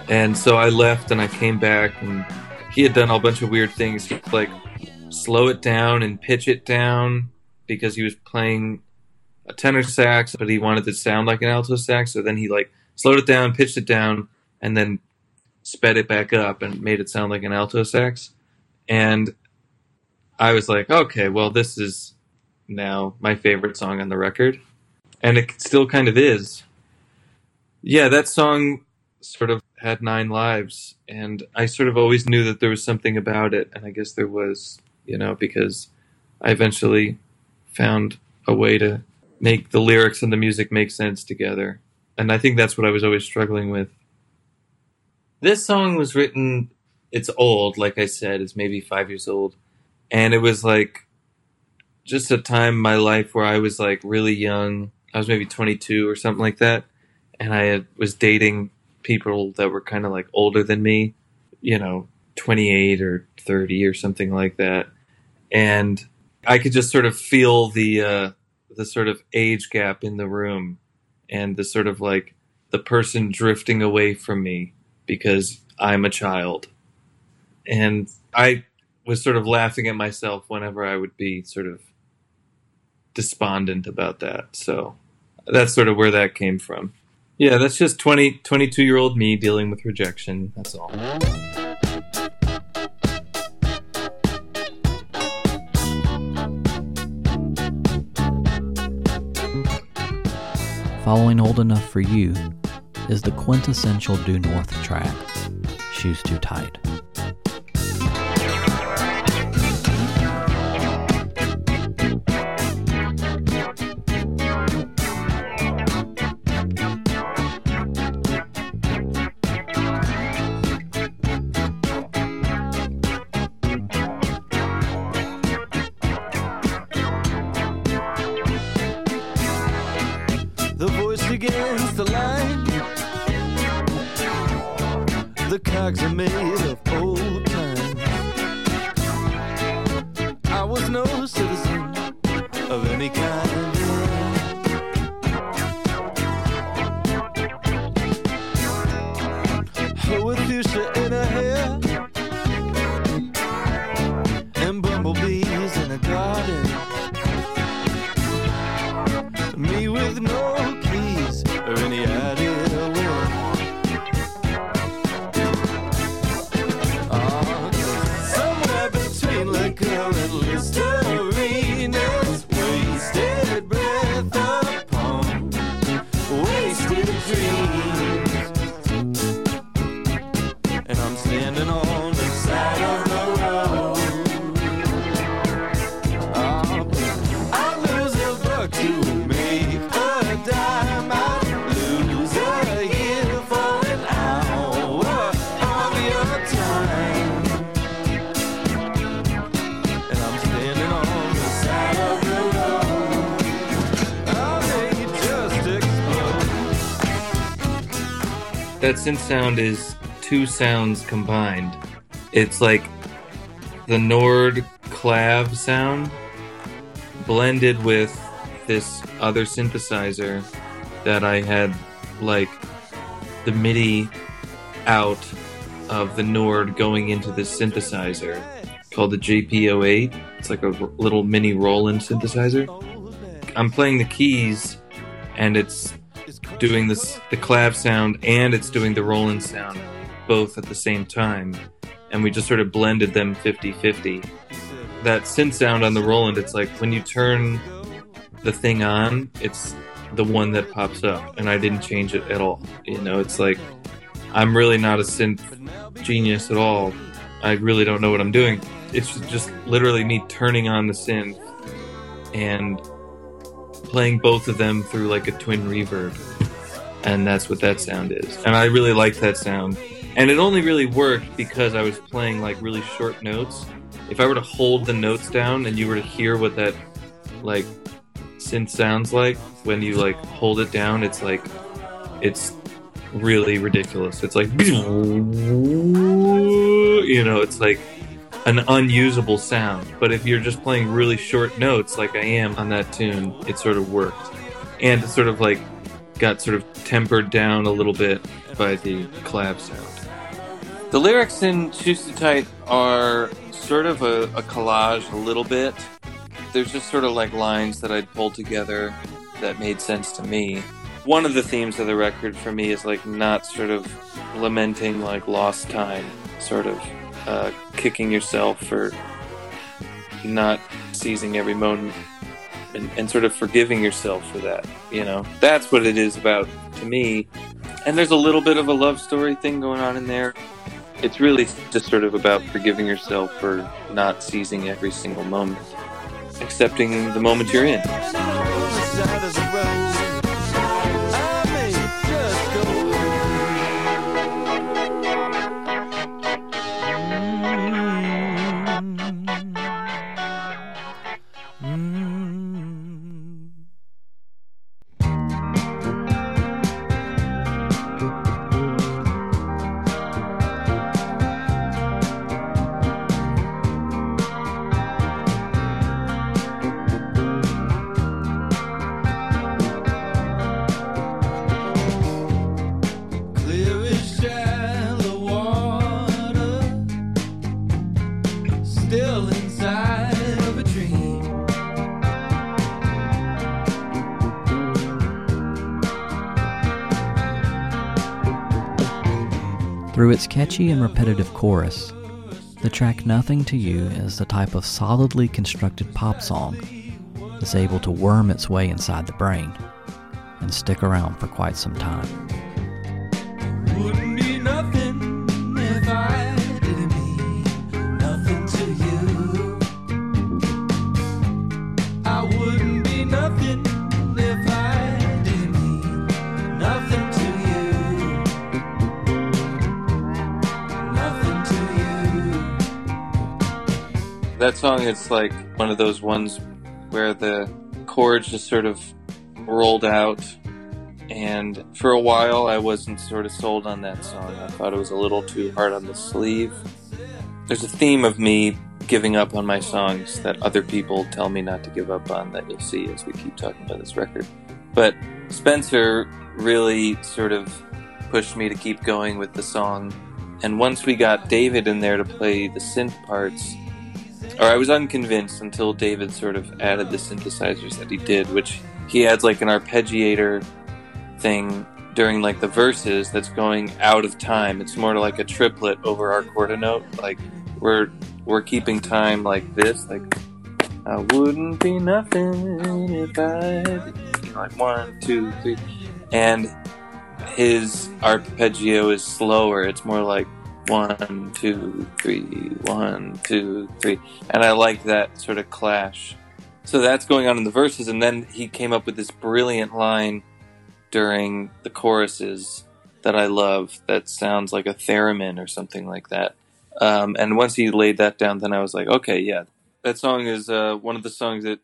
And so I left, and I came back, and he had done a bunch of weird things. Like slow it down and pitch it down because he was playing a tenor sax, but he wanted to sound like an alto sax. So then he like slowed it down, pitched it down, and then sped it back up and made it sound like an alto sax. And I was like, okay, well, this is now my favorite song on the record. And it still kind of is. Yeah, that song sort of had nine lives. And I sort of always knew that there was something about it. And I guess there was, you know, because I eventually found a way to make the lyrics and the music make sense together. And I think that's what I was always struggling with. This song was written, it's old, like I said, it's maybe five years old. And it was like just a time in my life where I was like really young. I was maybe 22 or something like that. And I had, was dating people that were kind of like older than me, you know, 28 or 30 or something like that. And I could just sort of feel the, uh, the sort of age gap in the room and the sort of like the person drifting away from me because I'm a child. And I was sort of laughing at myself whenever I would be sort of despondent about that. So that's sort of where that came from. Yeah, that's just 20, 22 year old me dealing with rejection. That's all. Following Old Enough for You is the quintessential Due North track, Shoes Too Tight. Synth sound is two sounds combined. It's like the Nord clav sound blended with this other synthesizer that I had like the MIDI out of the Nord going into this synthesizer called the JP08. It's like a r- little mini Roland synthesizer. I'm playing the keys and it's doing this the clav sound and it's doing the Roland sound both at the same time. And we just sort of blended them 50-50 that synth sound on the Roland it's like when you turn the thing on it's the one that pops up. And I didn't change it at all. You know it's like I'm really not a synth genius at all. I really don't know what I'm doing. It's just literally me turning on the synth and playing both of them through like a twin reverb and that's what that sound is and i really like that sound and it only really worked because i was playing like really short notes if i were to hold the notes down and you were to hear what that like synth sounds like when you like hold it down it's like it's really ridiculous it's like you know it's like an unusable sound. But if you're just playing really short notes like I am on that tune, it sort of worked. And it sort of like got sort of tempered down a little bit by the clav sound. The lyrics in Tight are sort of a, a collage a little bit. There's just sort of like lines that I'd pulled together that made sense to me. One of the themes of the record for me is like not sort of lamenting like lost time, sort of uh, kicking yourself for not seizing every moment and, and sort of forgiving yourself for that. You know, that's what it is about to me. And there's a little bit of a love story thing going on in there. It's really just sort of about forgiving yourself for not seizing every single moment, accepting the moment you're in. Through its catchy and repetitive chorus, the track Nothing to You is the type of solidly constructed pop song that's able to worm its way inside the brain and stick around for quite some time. Song is like one of those ones where the chords just sort of rolled out. And for a while, I wasn't sort of sold on that song. I thought it was a little too hard on the sleeve. There's a theme of me giving up on my songs that other people tell me not to give up on that you'll see as we keep talking about this record. But Spencer really sort of pushed me to keep going with the song. And once we got David in there to play the synth parts, or I was unconvinced until David sort of added the synthesizers that he did, which he adds like an arpeggiator thing during like the verses that's going out of time. It's more like a triplet over our quarter note. Like we're we're keeping time like this, like I wouldn't be nothing if I you know, like one, two, three. And his arpeggio is slower. It's more like one, two, three, one, two, three. And I like that sort of clash. So that's going on in the verses, and then he came up with this brilliant line during the choruses that I love that sounds like a theremin or something like that. Um, and once he laid that down, then I was like, okay, yeah. That song is uh, one of the songs that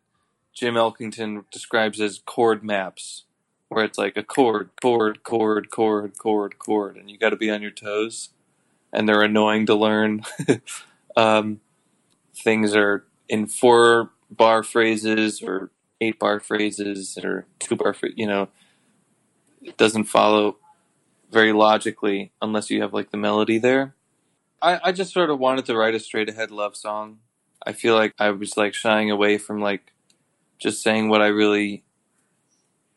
Jim Elkington describes as chord maps, where it's like a chord, chord, chord, chord, chord, chord, and you got to be on your toes, and they're annoying to learn. um, things are in four bar phrases or eight bar phrases or two bar, phra- you know, it doesn't follow very logically unless you have like the melody there. I, I just sort of wanted to write a straight ahead love song. I feel like I was like shying away from like just saying what I really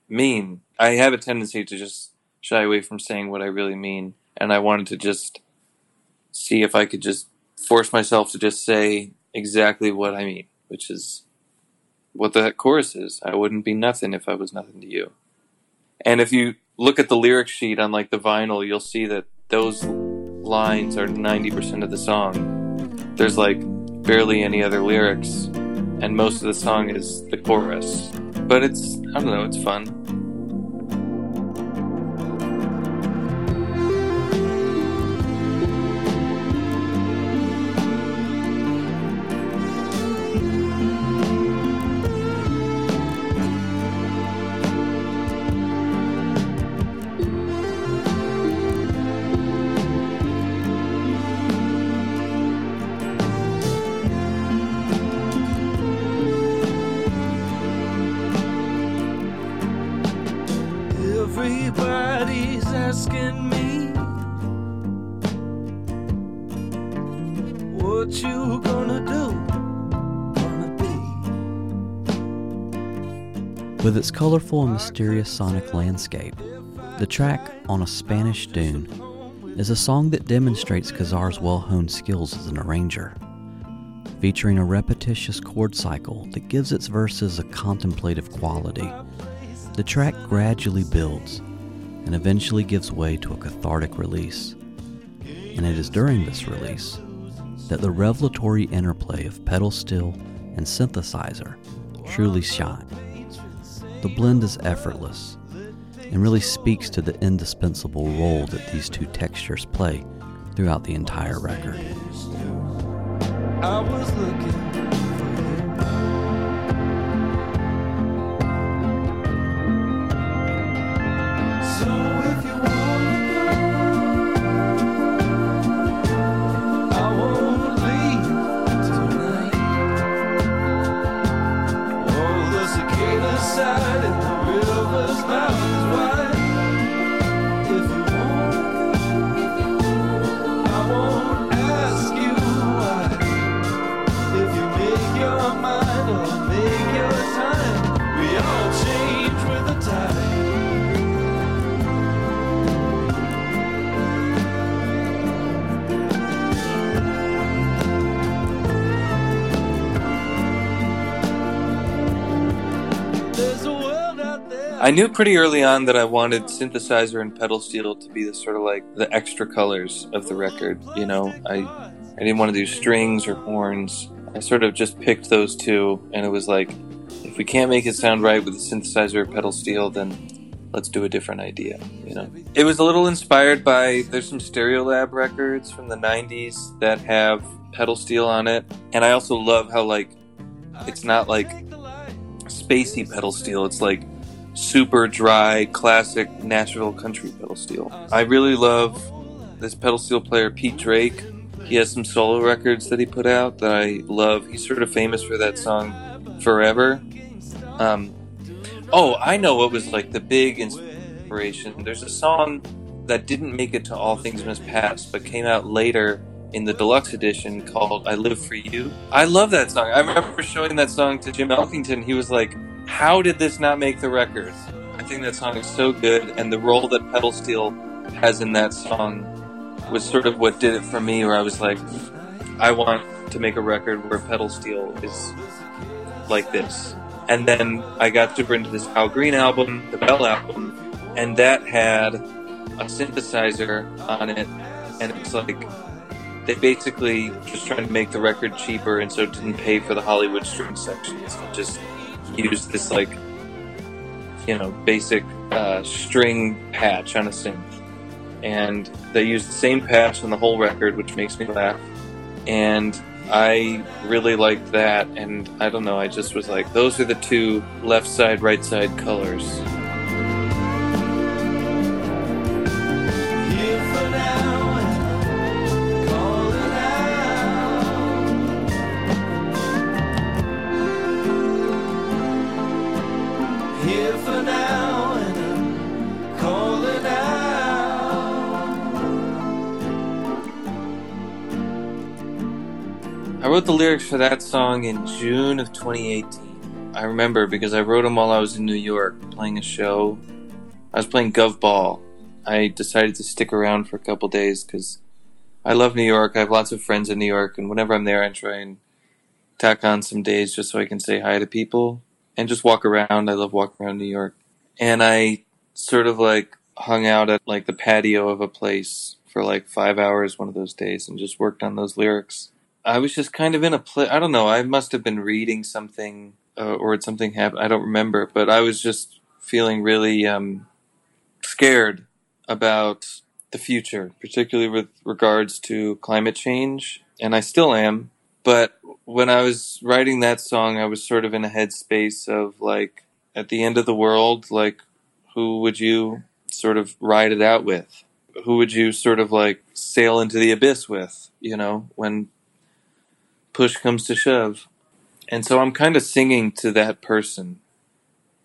mean. I have a tendency to just shy away from saying what I really mean, and I wanted to just see if I could just force myself to just say exactly what I mean, which is what the chorus is. I wouldn't be nothing if I was nothing to you. And if you look at the lyric sheet on like the vinyl, you'll see that those lines are 90% of the song. There's like barely any other lyrics, and most of the song is the chorus. But it's, I don't know, it's fun. With its colorful and mysterious sonic landscape, the track On a Spanish Dune is a song that demonstrates Kazar's well honed skills as an arranger. Featuring a repetitious chord cycle that gives its verses a contemplative quality, the track gradually builds and eventually gives way to a cathartic release. And it is during this release that the revelatory interplay of pedal steel and synthesizer truly shine. The blend is effortless and really speaks to the indispensable role that these two textures play throughout the entire record. I knew pretty early on that I wanted synthesizer and pedal steel to be the sort of like the extra colors of the record. You know, I I didn't want to do strings or horns. I sort of just picked those two, and it was like, if we can't make it sound right with the synthesizer or pedal steel, then let's do a different idea. You know, it was a little inspired by there's some Stereolab records from the '90s that have pedal steel on it, and I also love how like it's not like spacey pedal steel. It's like super dry, classic Nashville country pedal steel. I really love this pedal steel player, Pete Drake. He has some solo records that he put out that I love. He's sort of famous for that song, Forever. Um, oh, I know what was like the big inspiration. There's a song that didn't make it to All Things Must Pass, but came out later in the deluxe edition called I Live for You. I love that song. I remember showing that song to Jim Elkington. He was like, How did this not make the record? I think that song is so good, and the role that Pedal Steel has in that song was sort of what did it for me, where I was like, I want to make a record where Pedal Steel is like this. And then I got super into this Al Green album, the Belle album, and that had a synthesizer on it, and it's like they basically just trying to make the record cheaper, and so didn't pay for the Hollywood string sections. Just used this like you know basic uh, string patch on a synth, and they used the same patch on the whole record, which makes me laugh. And I really liked that, and I don't know. I just was like, those are the two left side, right side colors. Wrote the lyrics for that song in June of 2018. I remember because I wrote them while I was in New York playing a show. I was playing Gov Ball. I decided to stick around for a couple days because I love New York. I have lots of friends in New York, and whenever I'm there, I try and tack on some days just so I can say hi to people and just walk around. I love walking around New York. And I sort of like hung out at like the patio of a place for like five hours one of those days and just worked on those lyrics. I was just kind of in a place. I don't know. I must have been reading something uh, or something happened. I don't remember, but I was just feeling really um, scared about the future, particularly with regards to climate change, and I still am. But when I was writing that song, I was sort of in a headspace of like, at the end of the world, like, who would you sort of ride it out with? Who would you sort of like sail into the abyss with? You know, when push comes to shove. And so I'm kind of singing to that person.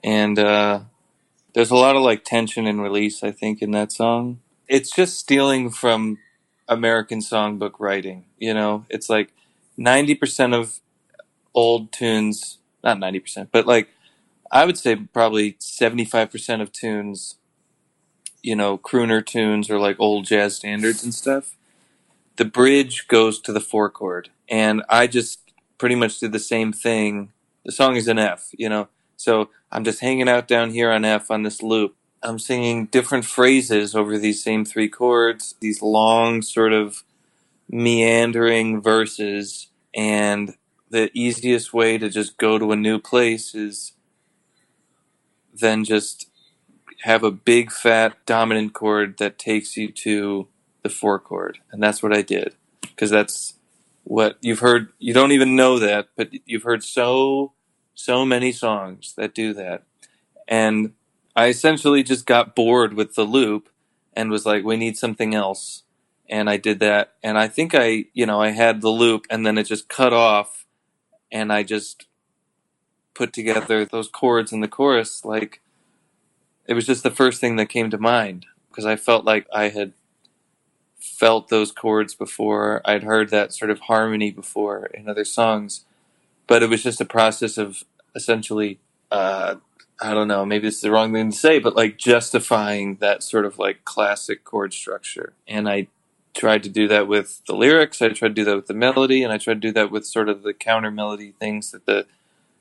And uh, there's a lot of like tension and release, I think, in that song. It's just stealing from American songbook writing. You know, it's like 90% of old tunes, not 90%, but like I would say probably 75% of tunes, you know, crooner tunes or like old jazz standards and stuff. The bridge goes to the four chord. And I just pretty much did the same thing. The song is an F, you know, so I'm just hanging out down here on F on this loop. I'm singing different phrases over these same three chords, these long sort of meandering verses. And the easiest way to just go to a new place is then just have a big fat dominant chord that takes you to the four chord. And that's what I did. Because that's what you've heard. You don't even know that, but you've heard so, so many songs that do that. And I essentially just got bored with the loop and was like, we need something else. And I did that. And I think I, you know, I had the loop and then it just cut off and I just put together those chords in the chorus. Like, it was just the first thing that came to mind because I felt like I had felt those chords before. I'd heard that sort of harmony before in other songs, but it was just a process of essentially, uh, I don't know, maybe is the wrong thing to say, but like justifying that sort of like classic chord structure. And I tried to do that with the lyrics, I tried to do that with the melody, and I tried to do that with sort of the counter melody things that the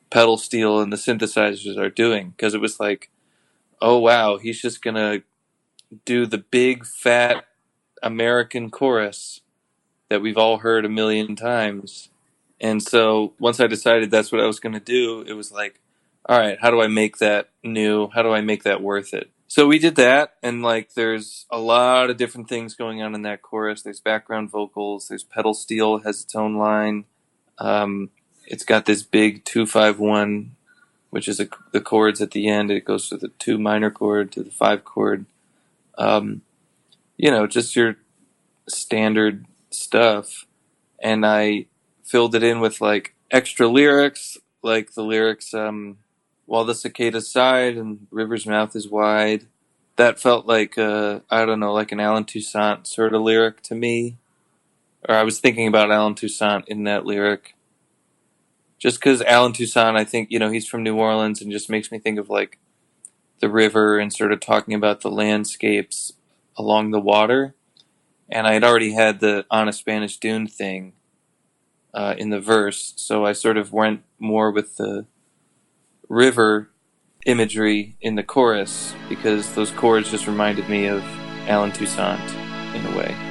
pedal steel and the synthesizers are doing because it was like oh wow, he's just gonna do the big fat American chorus that we've all heard a million times. And so once I decided that's what I was going to do, it was like, all right, how do I make that new? How do I make that worth it? So we did that, and like there's a lot of different things going on in that chorus. There's background vocals, there's pedal steel has its own line. Um, it's got this big two five one, which is a, the chords at the end. It goes to the two minor chord to the five chord. Um, you know, just your standard stuff. And I filled it in with like extra lyrics, like the lyrics, um, while the cicadas sighed and river's mouth is wide. That felt like, uh, I don't know, like an Allen Toussaint sort of lyric to me. Or I was thinking about Allen Toussaint in that lyric. Just because Allen Toussaint, I think, you know, he's from New Orleans and just makes me think of like the river and sort of talking about the landscapes along the water. And I had already had the on a Spanish dune thing uh, in the verse, so I sort of went more with the river imagery in the chorus because those chords just reminded me of Allen Toussaint in a way.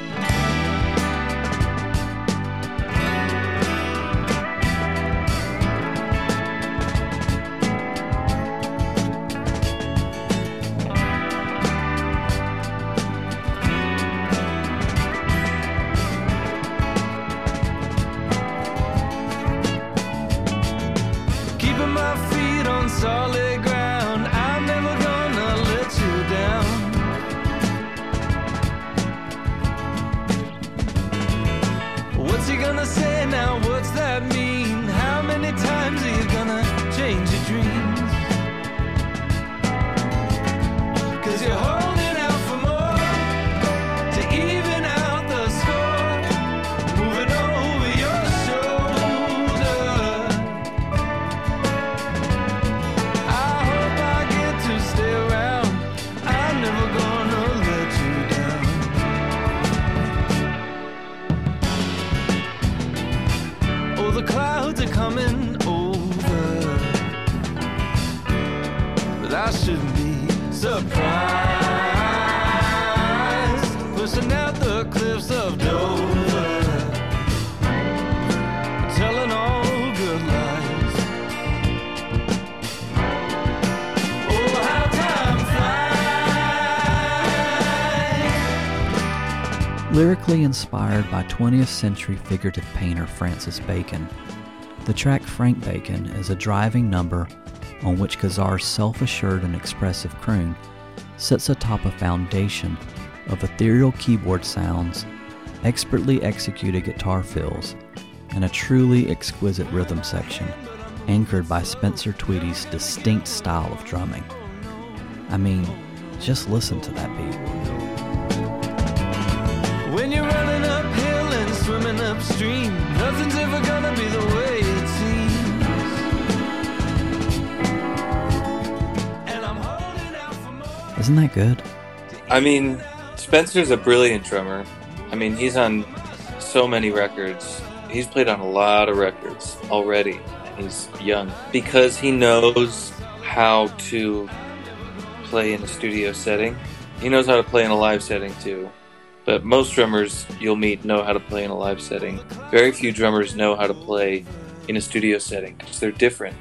Inspired by 20th century figurative painter Francis Bacon, the track Frank Bacon is a driving number on which Kazar's self assured and expressive croon sits atop a foundation of ethereal keyboard sounds, expertly executed guitar fills, and a truly exquisite rhythm section anchored by Spencer Tweedy's distinct style of drumming. I mean, just listen to that beat. Upstream, nothing's ever gonna be the way it seems. And I'm holding out for more. Isn't that good? I mean, Spencer's a brilliant drummer. I mean, he's on so many records. He's played on a lot of records already, he's young because he knows how to play in a studio setting. He knows how to play in a live setting too. But most drummers you'll meet know how to play in a live setting. Very few drummers know how to play in a studio setting because they're different.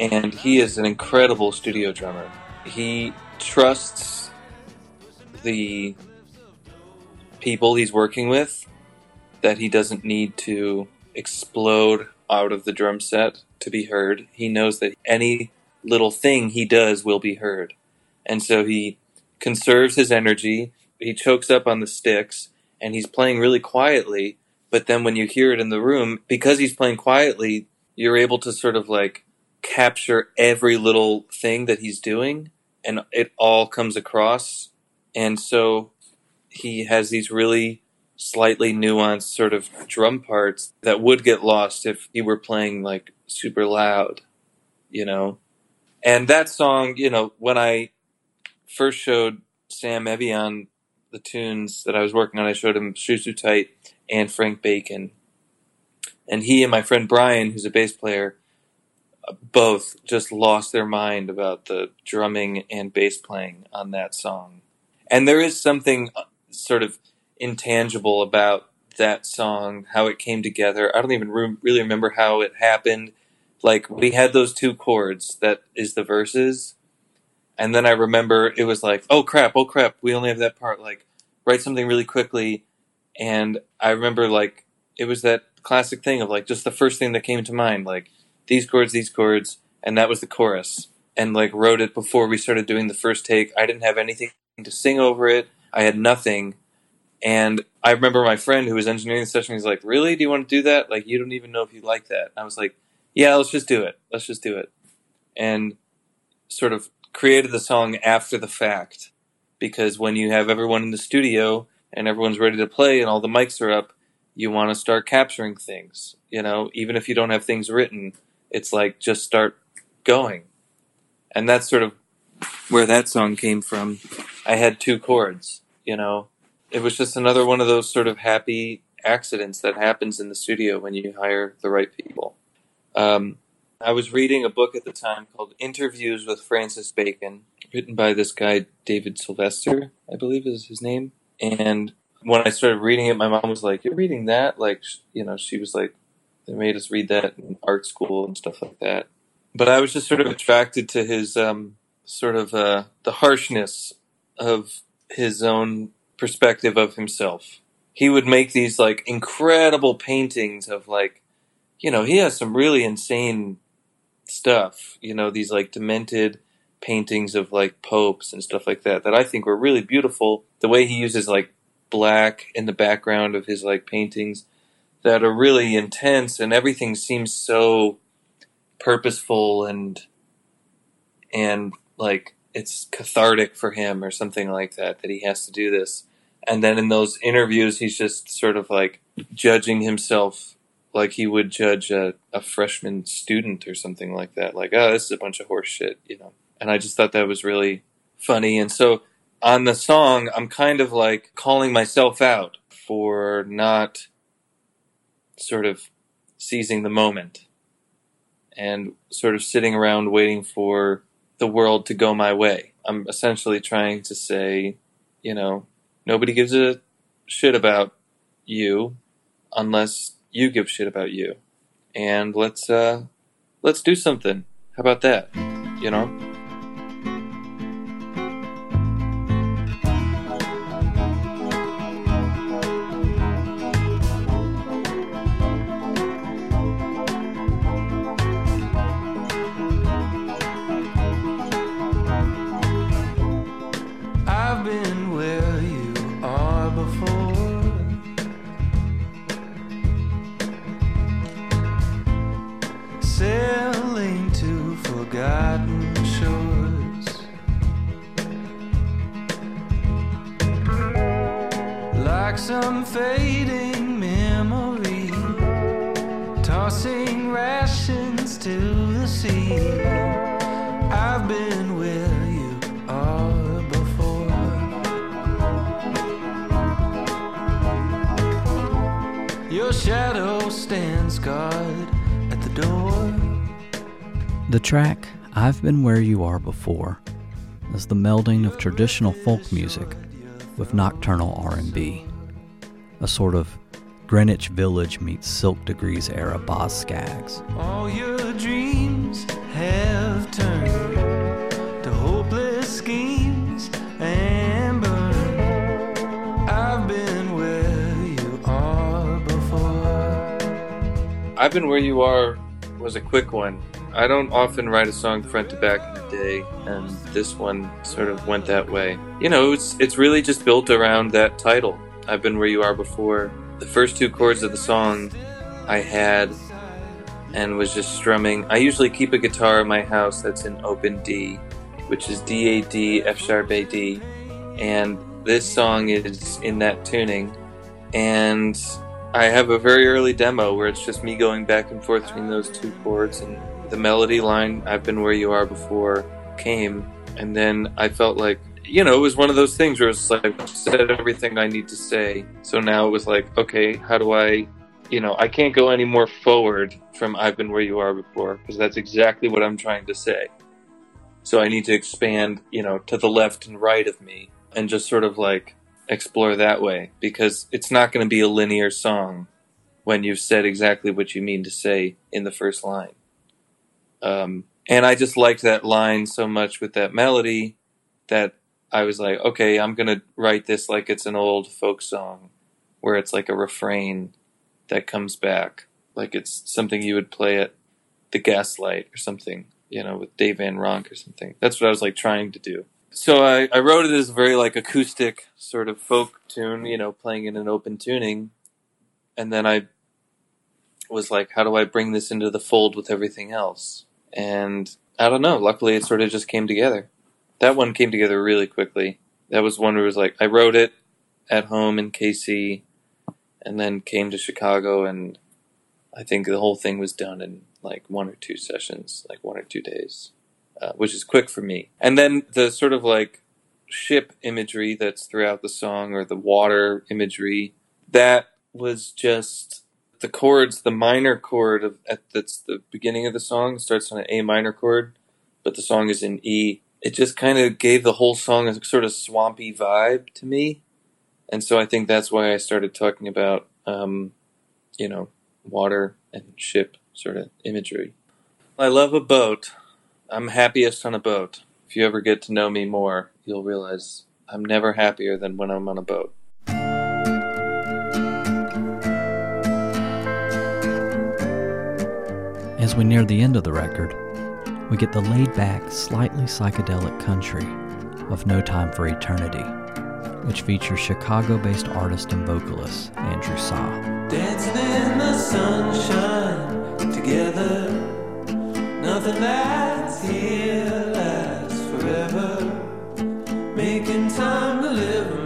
And he is an incredible studio drummer. He trusts the people he's working with that he doesn't need to explode out of the drum set to be heard. He knows that any little thing he does will be heard. And so he conserves his energy, he chokes up on the sticks, and he's playing really quietly. But then when you hear it in the room, because he's playing quietly, you're able to sort of like capture every little thing that he's doing, and it all comes across. And so he has these really slightly nuanced sort of drum parts that would get lost if he were playing like super loud, you know. And that song, you know, when I first showed Sam Evian the tunes that I was working on, I showed him Too Tight and Frank Bacon. And he and my friend Brian, who's a bass player, both just lost their mind about the drumming and bass playing on that song. And there is something uh, sort of intangible about that song, how it came together. I don't even re- really remember how it happened. Like we had those two chords that is the verses, and then I remember it was like, oh crap, oh crap, we only have that part. Like write something really quickly, and I remember like it was that classic thing of like just the first thing that came to mind, like these chords, these chords, and that was the chorus. And like wrote it before we started doing the first take. I didn't have anything to sing over it. I had nothing. And I remember my friend who was engineering the session. He's like, "Really? Do you want to do that? Like, you don't even know if you like that." I was like, "Yeah, let's just do it. Let's just do it." And sort of created the song after the fact because when you have everyone in the studio and everyone's ready to play and all the mics are up, you want to start capturing things. You know, even if you don't have things written, it's like just start going. And that's sort of where that song came from. I had two chords, you know. It was just another one of those sort of happy accidents that happens in the studio when you hire the right people. Um, I was reading a book at the time called Interviews with Francis Bacon, written by this guy, David Sylvester, I believe is his name. And when I started reading it, my mom was like, You're reading that? Like, you know, she was like, They made us read that in art school and stuff like that. But I was just sort of attracted to his um, sort of uh, the harshness of his own perspective of himself. He would make these like incredible paintings of like, you know, he has some really insane stuff, you know, these like demented paintings of like popes and stuff like that that I think were really beautiful. The way he uses like black in the background of his like paintings that are really intense and everything seems so purposeful and and like it's cathartic for him or something like that that he has to do this and then in those interviews he's just sort of like judging himself like he would judge a, a freshman student or something like that like oh this is a bunch of horse shit you know and i just thought that was really funny and so on the song i'm kind of like calling myself out for not sort of seizing the moment and sort of sitting around waiting for the world to go my way. I'm essentially trying to say, you know, nobody gives a shit about you unless you give shit about you. And let's uh let's do something. How about that? You know? Track I've Been Where You Are Before is the melding of traditional folk music with nocturnal R&B, a sort of Greenwich Village meets Silk Degrees era Boz Skaggs. All your dreams have turned to hopeless schemes and burned. I've been where you are before. I've been where you are was a quick one. I don't often write a song front to back in a day, and this one sort of went that way. You know, it's it's really just built around that title. I've been where you are before. The first two chords of the song I had and was just strumming. I usually keep a guitar in my house that's in open D, which is D A D F sharp A D, and this song is in that tuning. And I have a very early demo where it's just me going back and forth between those two chords, and the melody line "I've been where you are before" came, and then I felt like you know it was one of those things where it's like I said everything I need to say. So now it was like, okay, how do I you know, I can't go any more forward from I've been where you are before because that's exactly what I'm trying to say. So I need to expand, you know, to the left and right of me and just sort of like explore that way because it's not going to be a linear song when you've said exactly what you mean to say in the first line. Um, and I just liked that line so much with that melody that I was like, okay, I'm going to write this like it's an old folk song where it's like a refrain that comes back, like it's something you would play at the Gaslight or something, you know, with Dave Van Ronk or something. That's what I was like trying to do. So I, I wrote it as very like acoustic sort of folk tune, you know, playing in an open tuning. And then I was like, how do I bring this into the fold with everything else? And I don't know. Luckily, it sort of just came together. That one came together really quickly. That was one where it was like, I wrote it at home in KC and then came to Chicago and I think the whole thing was done in like one or two sessions, like one or two days, uh, which is quick for me. And then the sort of like ship imagery that's throughout the song or the water imagery, that was just the chords, the minor chord of at that's the beginning of the song starts on an A minor chord, but the song is in E. It just kind of gave the whole song a sort of swampy vibe to me and so I think that's why I started talking about, um, you know, water and ship sort of imagery. I love a boat. I'm happiest on a boat. If you ever get to know me more, you'll realize I'm never happier than when I'm on a boat. As we near the end of the record, we get the laid back, slightly psychedelic country of No Time for Eternity which features Chicago based artist and vocalist Andrew Sa. Dancing in the sunshine together, nothing lasts here lasts forever. Making time to live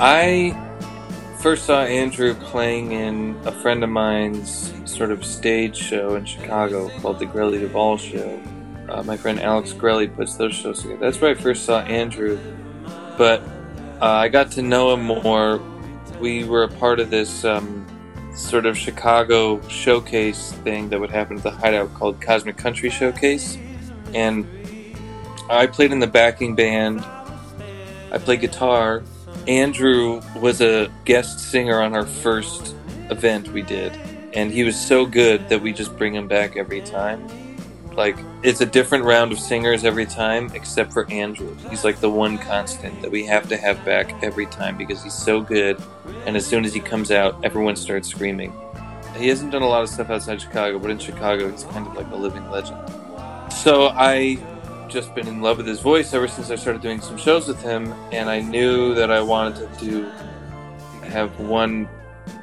I first saw Andrew playing in a friend of mine's sort of stage show in Chicago called the Grelly Duvall Show. Uh, my friend Alex Grelly puts those shows together. That's where I first saw Andrew. But uh, I got to know him more. We were a part of this um, sort of Chicago showcase thing that would happen at the Hideout called Cosmic Country Showcase. And I played in the backing band. I played guitar. Andrew was a guest singer on our first event we did, and he was so good that we just bring him back every time. Like, it's a different round of singers every time, except for Andrew. He's like the one constant that we have to have back every time because he's so good, and as soon as he comes out, everyone starts screaming. He hasn't done a lot of stuff outside Chicago, but in Chicago, he's kind of like a living legend. So I just been in love with his voice ever since I started doing some shows with him, and I knew that I wanted to do have one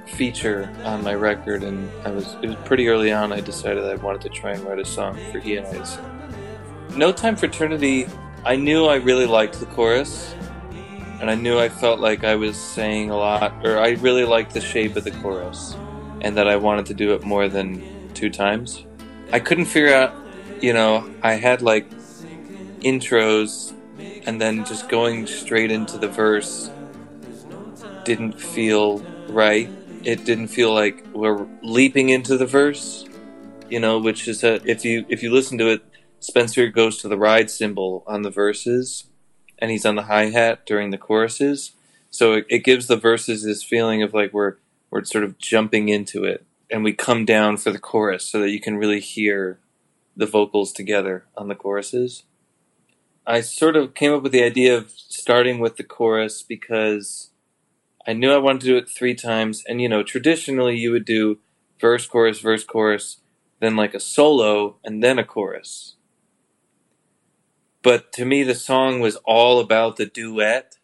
feature on my record, and I was it was pretty early on. I decided I wanted to try and write a song for he and I. No Time for Eternity. I knew I really liked the chorus, and I knew I felt like I was saying a lot, or I really liked the shape of the chorus, and that I wanted to do it more than two times. I couldn't figure out, you know, I had like intros and then just going straight into the verse didn't feel right. It didn't feel like we're leaping into the verse, you know, which is a if you if you listen to it, Spencer goes to the ride cymbal on the verses, and he's on the hi hat during the choruses. So it, it gives the verses this feeling of like we're we're sort of jumping into it, and we come down for the chorus so that you can really hear the vocals together on the choruses. I sort of came up with the idea of starting with the chorus because I knew I wanted to do it three times, and you know, traditionally you would do verse, chorus, verse, chorus, then like a solo, and then a chorus. But to me, the song was all about the duet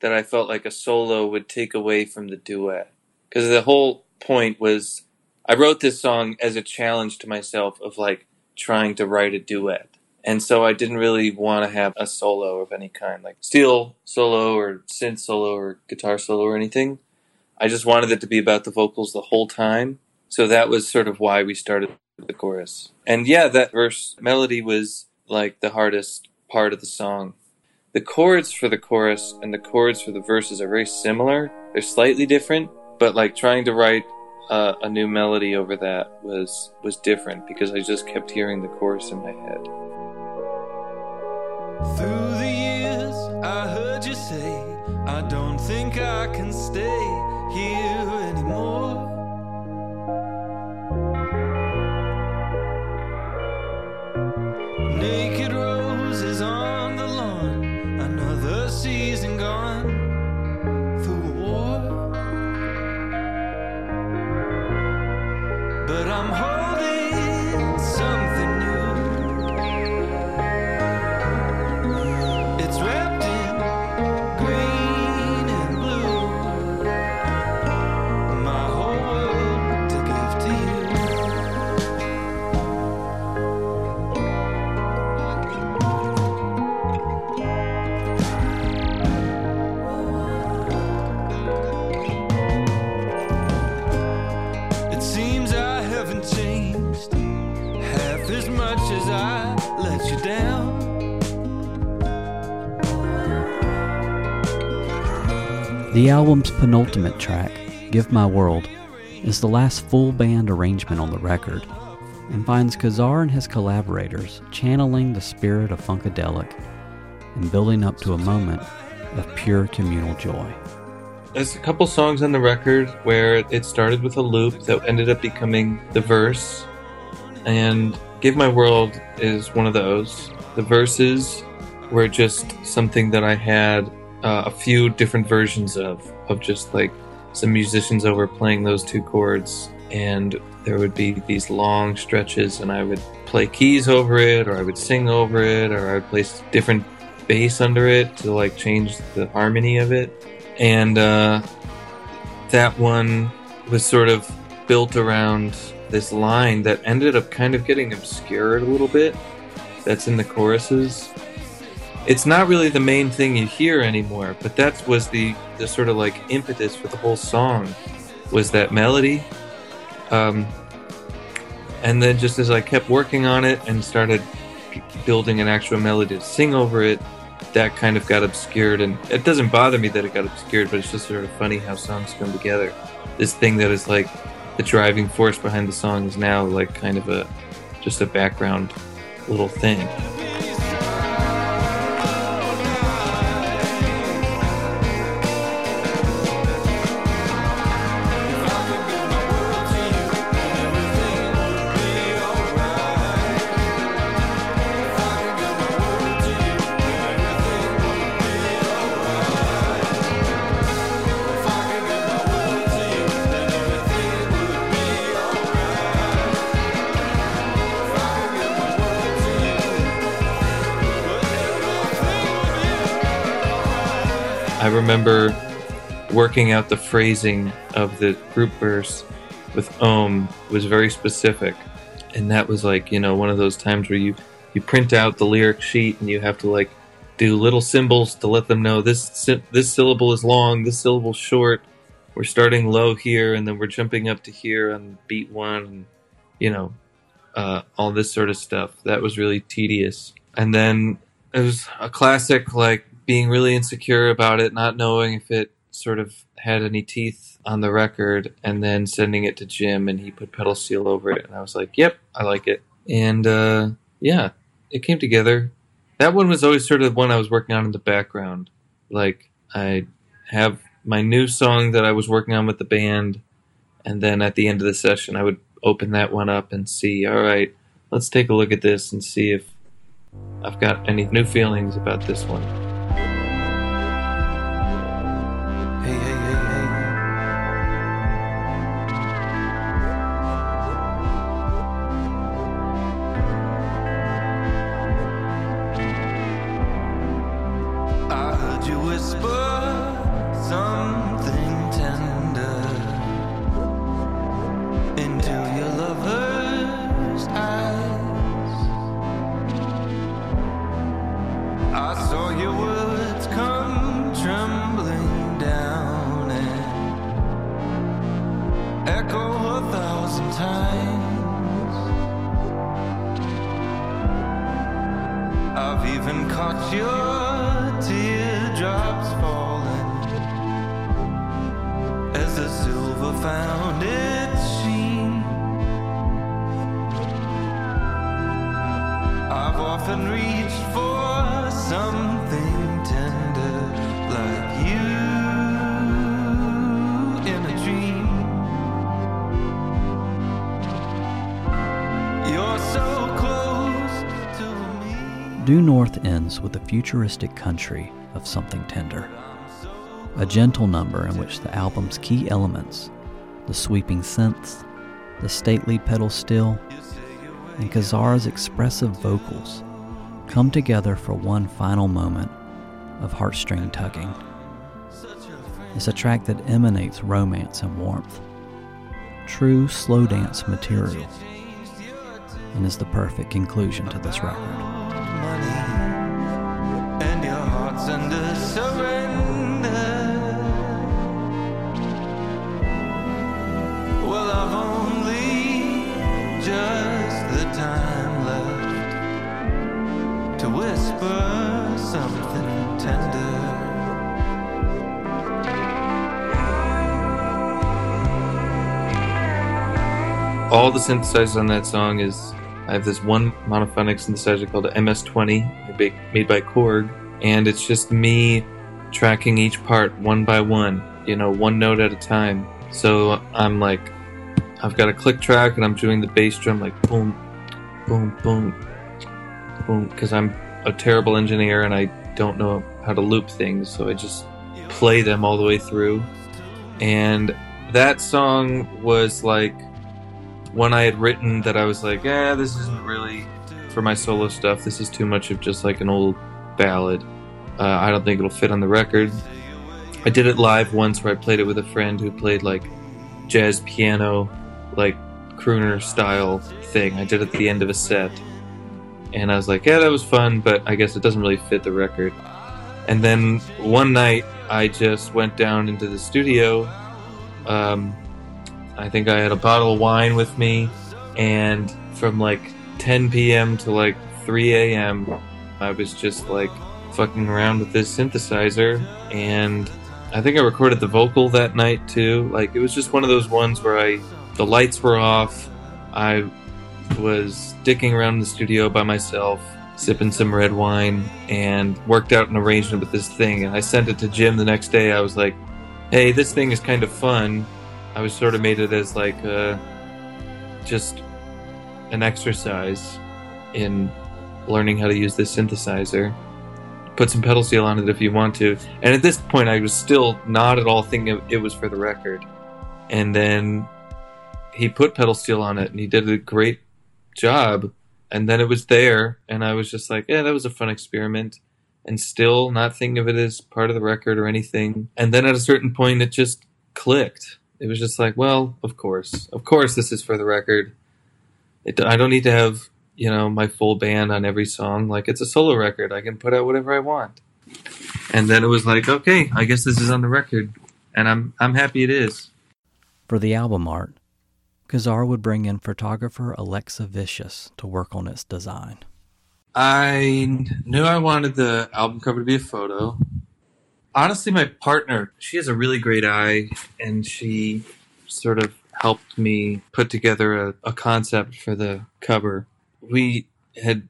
that I felt like a solo would take away from the duet. Because the whole point was, I wrote this song as a challenge to myself of like trying to write a duet. And so I didn't really want to have a solo of any kind, like steel solo or synth solo or guitar solo or anything. I just wanted it to be about the vocals the whole time. So that was sort of why we started the chorus. And yeah, that verse melody was like the hardest part of the song. The chords for the chorus and the chords for the verses are very similar. They're slightly different, but like trying to write uh, a new melody over that was was different because I just kept hearing the chorus in my head. Through the years, I heard you say, I don't think I can stay here anymore. Naked roses on the lawn, another season gone through a war. But I'm holding The album's penultimate track, Give My World, is the last full band arrangement on the record and finds Kazar and his collaborators channeling the spirit of Funkadelic and building up to a moment of pure communal joy. There's a couple songs on the record where it started with a loop that ended up becoming the verse, and Give My World is one of those. The verses were just something that I had uh, a few different versions of, of just like some musicians over playing those two chords, and there would be these long stretches, and I would play keys over it, or I would sing over it, or I would place different bass under it to like change the harmony of it. And uh, that one was sort of built around this line that ended up kind of getting obscured a little bit. That's in the choruses it's not really the main thing you hear anymore but that was the the sort of like impetus for the whole song was that melody. Um, and then just as i kept working on it and started building an actual melody to sing over it that kind of got obscured. And it doesn't bother me that it got obscured but it's just sort of funny how songs come together. This thing that is like the driving force behind the song is now like kind of a just a background little thing remember working out the phrasing of the group verse with Ohmme was very specific. And that was like, you know, one of those times where you, you print out the lyric sheet and you have to like do little symbols to let them know this this syllable is long, this syllable short. We're starting low here and then we're jumping up to here on beat one and you know, uh, all this sort of stuff. That was really tedious. And then it was a classic, like being really insecure about it, not knowing if it sort of had any teeth on the record, and then sending it to Jim, and he put pedal steel over it, and I was like, "Yep, I like it." And uh, yeah, it came together. That one was always sort of one I was working on in the background. Like I have my new song that I was working on with the band, and then at the end of the session, I would open that one up and see. All right, let's take a look at this and see if I've got any new feelings about this one. Futuristic country of something tender. A gentle number in which the album's key elements, the sweeping synths, the stately pedal steel, and Kazar's expressive vocals come together for one final moment of heartstring tugging. It's a track that emanates romance and warmth, true slow dance material, and is the perfect conclusion to this record. Under surrender. Well, I've only just the time left to whisper something tender. all the synthesizers on that song is I have this one monophonic synthesizer called a MS-20 made- made by Korg, and it's just me tracking each part one by one, you know, one note at a time. So I'm like, I've got a click track, and I'm doing the bass drum like boom, boom, boom, boom, because I'm a terrible engineer and I don't know how to loop things, so I just play them all the way through. And that song was like one I had written that I was like, eh, this isn't really for my solo stuff. This is too much of just like an old ballad. Uh, I don't think it'll fit on the record. I did it live once where I played it with a friend who played like jazz piano, like crooner style thing. I did it at the end of a set. And I was like, yeah, that was fun, but I guess it doesn't really fit the record. And then one night, I just went down into the studio. Um, I think I had a bottle of wine with me, and from like 10 p.m. to like 3 a.m., I was just like fucking around with this synthesizer, and I think I recorded the vocal that night too. Like it was just one of those ones where I, the lights were off, I was dicking around in the studio by myself, sipping some red wine, and worked out an arrangement with this thing. And I sent it to Jim the next day. I was like, "Hey, this thing is kind of fun." I was sort of made it as like uh, just an exercise in learning how to use this synthesizer. Put some pedal steel on it if you want to. And at this point, I was still not at all thinking it was for the record. And then he put pedal steel on it, and he did a great job. And then it was there, and I was just like, yeah, that was a fun experiment. And still not thinking of it as part of the record or anything. And then at a certain point, it just clicked. It was just like, well, of course, of course, this is for the record. It, I don't need to have you know my full band on every song. Like it's a solo record. I can put out whatever I want. And then it was like, okay, I guess this is on the record, and I'm I'm happy it is. For the album art, Kazar would bring in photographer Alexa Viscius to work on its design. I knew I wanted the album cover to be a photo. Honestly, my partner, she has a really great eye, and she sort of helped me put together a, a concept for the cover. We had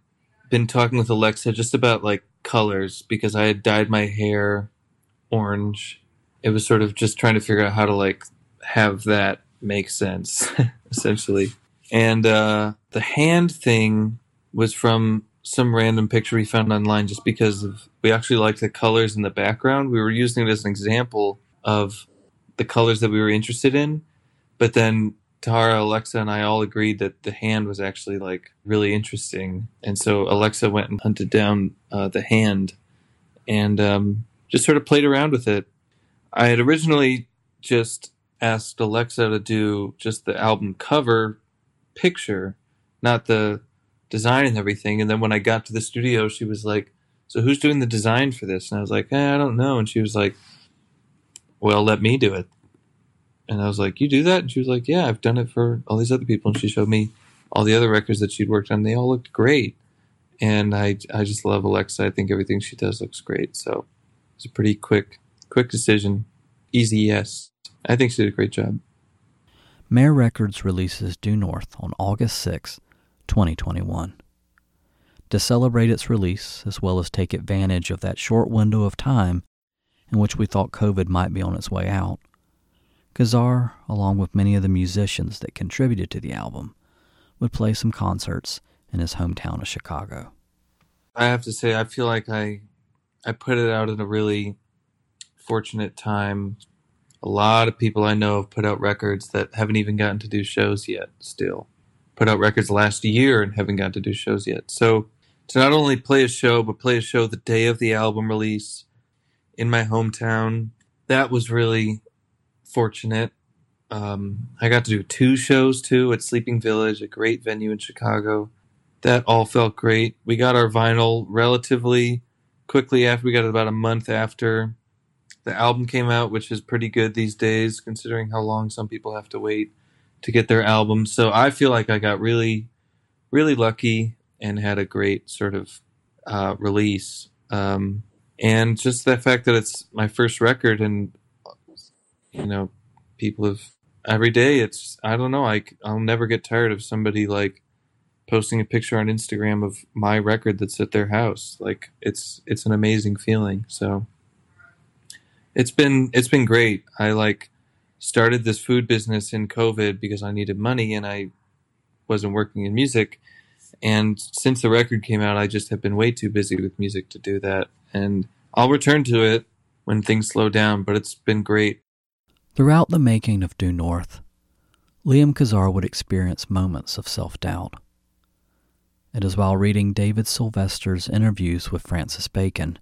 been talking with Alexa just about like colors because I had dyed my hair orange. It was sort of just trying to figure out how to like have that make sense, essentially. And uh, the hand thing was from some random picture we found online just because of we actually liked the colors in the background. We were using it as an example of the colors that we were interested in, but then Tara, Alexa, and I all agreed that the hand was actually like really interesting, and so Alexa went and hunted down uh, the hand, and um, just sort of played around with it. I had originally just asked Alexa to do just the album cover picture, not the design and everything. And then when I got to the studio, she was like, "So who's doing the design for this?" And I was like, eh, "I don't know." And she was like, "Well, let me do it." And I was like, "You do that?" And she was like, "Yeah, I've done it for all these other people." And she showed me all the other records that she'd worked on. They all looked great. And I, I just love Alexa. I think everything she does looks great. So it's a pretty quick, quick decision. Easy yes. I think she did a great job. Mare Records releases Due North on August 6, 2021. To celebrate its release, as well as take advantage of that short window of time in which we thought COVID might be on its way out, Kazar, along with many of the musicians that contributed to the album, would play some concerts in his hometown of Chicago. I have to say, I feel like I, I put it out at a really fortunate time. A lot of people I know have put out records that haven't even gotten to do shows yet. Still, put out records last year and haven't gotten to do shows yet. So to not only play a show, but play a show the day of the album release in my hometown, that was really fortunate. Um, I got to do two shows too at Sleeping Village, a great venue in Chicago. That all felt great. We got our vinyl relatively quickly after we got it about a month after the album came out, which is pretty good these days considering how long some people have to wait to get their album. So I feel like I got really, really lucky and had a great sort of uh, release. Um, and just the fact that it's my first record and you know people have every day it's i don't know I, i'll never get tired of somebody like posting a picture on instagram of my record that's at their house. Like it's it's an amazing feeling. So it's been it's been great. I like started this food business in covid because i needed money and i wasn't working in music. And since the record came out i just have been way too busy with music to do that. And i'll return to it when things slow down but it's been great Throughout the making of Due North, Liam Kazar would experience moments of self doubt. It is while reading David Sylvester's interviews with Francis Bacon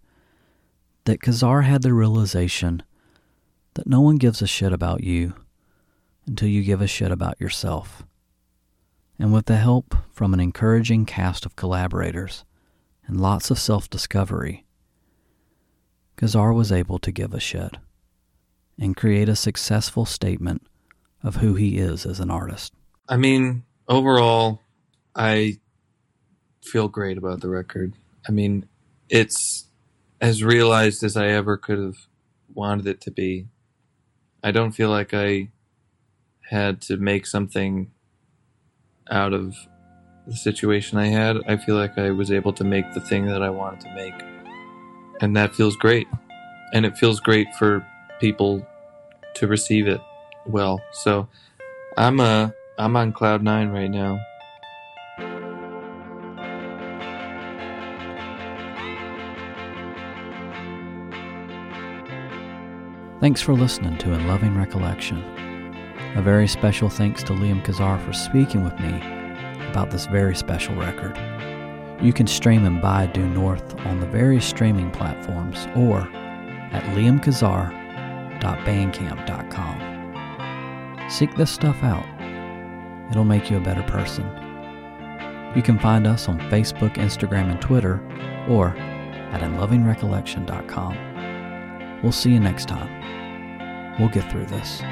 that Kazar had the realization that no one gives a shit about you until you give a shit about yourself. And with the help from an encouraging cast of collaborators and lots of self discovery, Kazar was able to give a shit and create a successful statement of who he is as an artist. I mean, overall, I feel great about the record. I mean, it's as realized as I ever could have wanted it to be. I don't feel like I had to make something out of the situation I had. I feel like I was able to make the thing that I wanted to make. And that feels great. And it feels great for people to receive it well. So I'm uh I'm on cloud nine right now. Thanks for listening to In Loving Recollection. A very special thanks to Liam Kazar for speaking with me about this very special record. You can stream and buy Due North on the various streaming platforms or at liamkazar.bandcamp.com. Seek this stuff out. It'll make you a better person. You can find us on Facebook, Instagram, and Twitter or at inlovingrecollection.com. We'll see you next time. We'll get through this.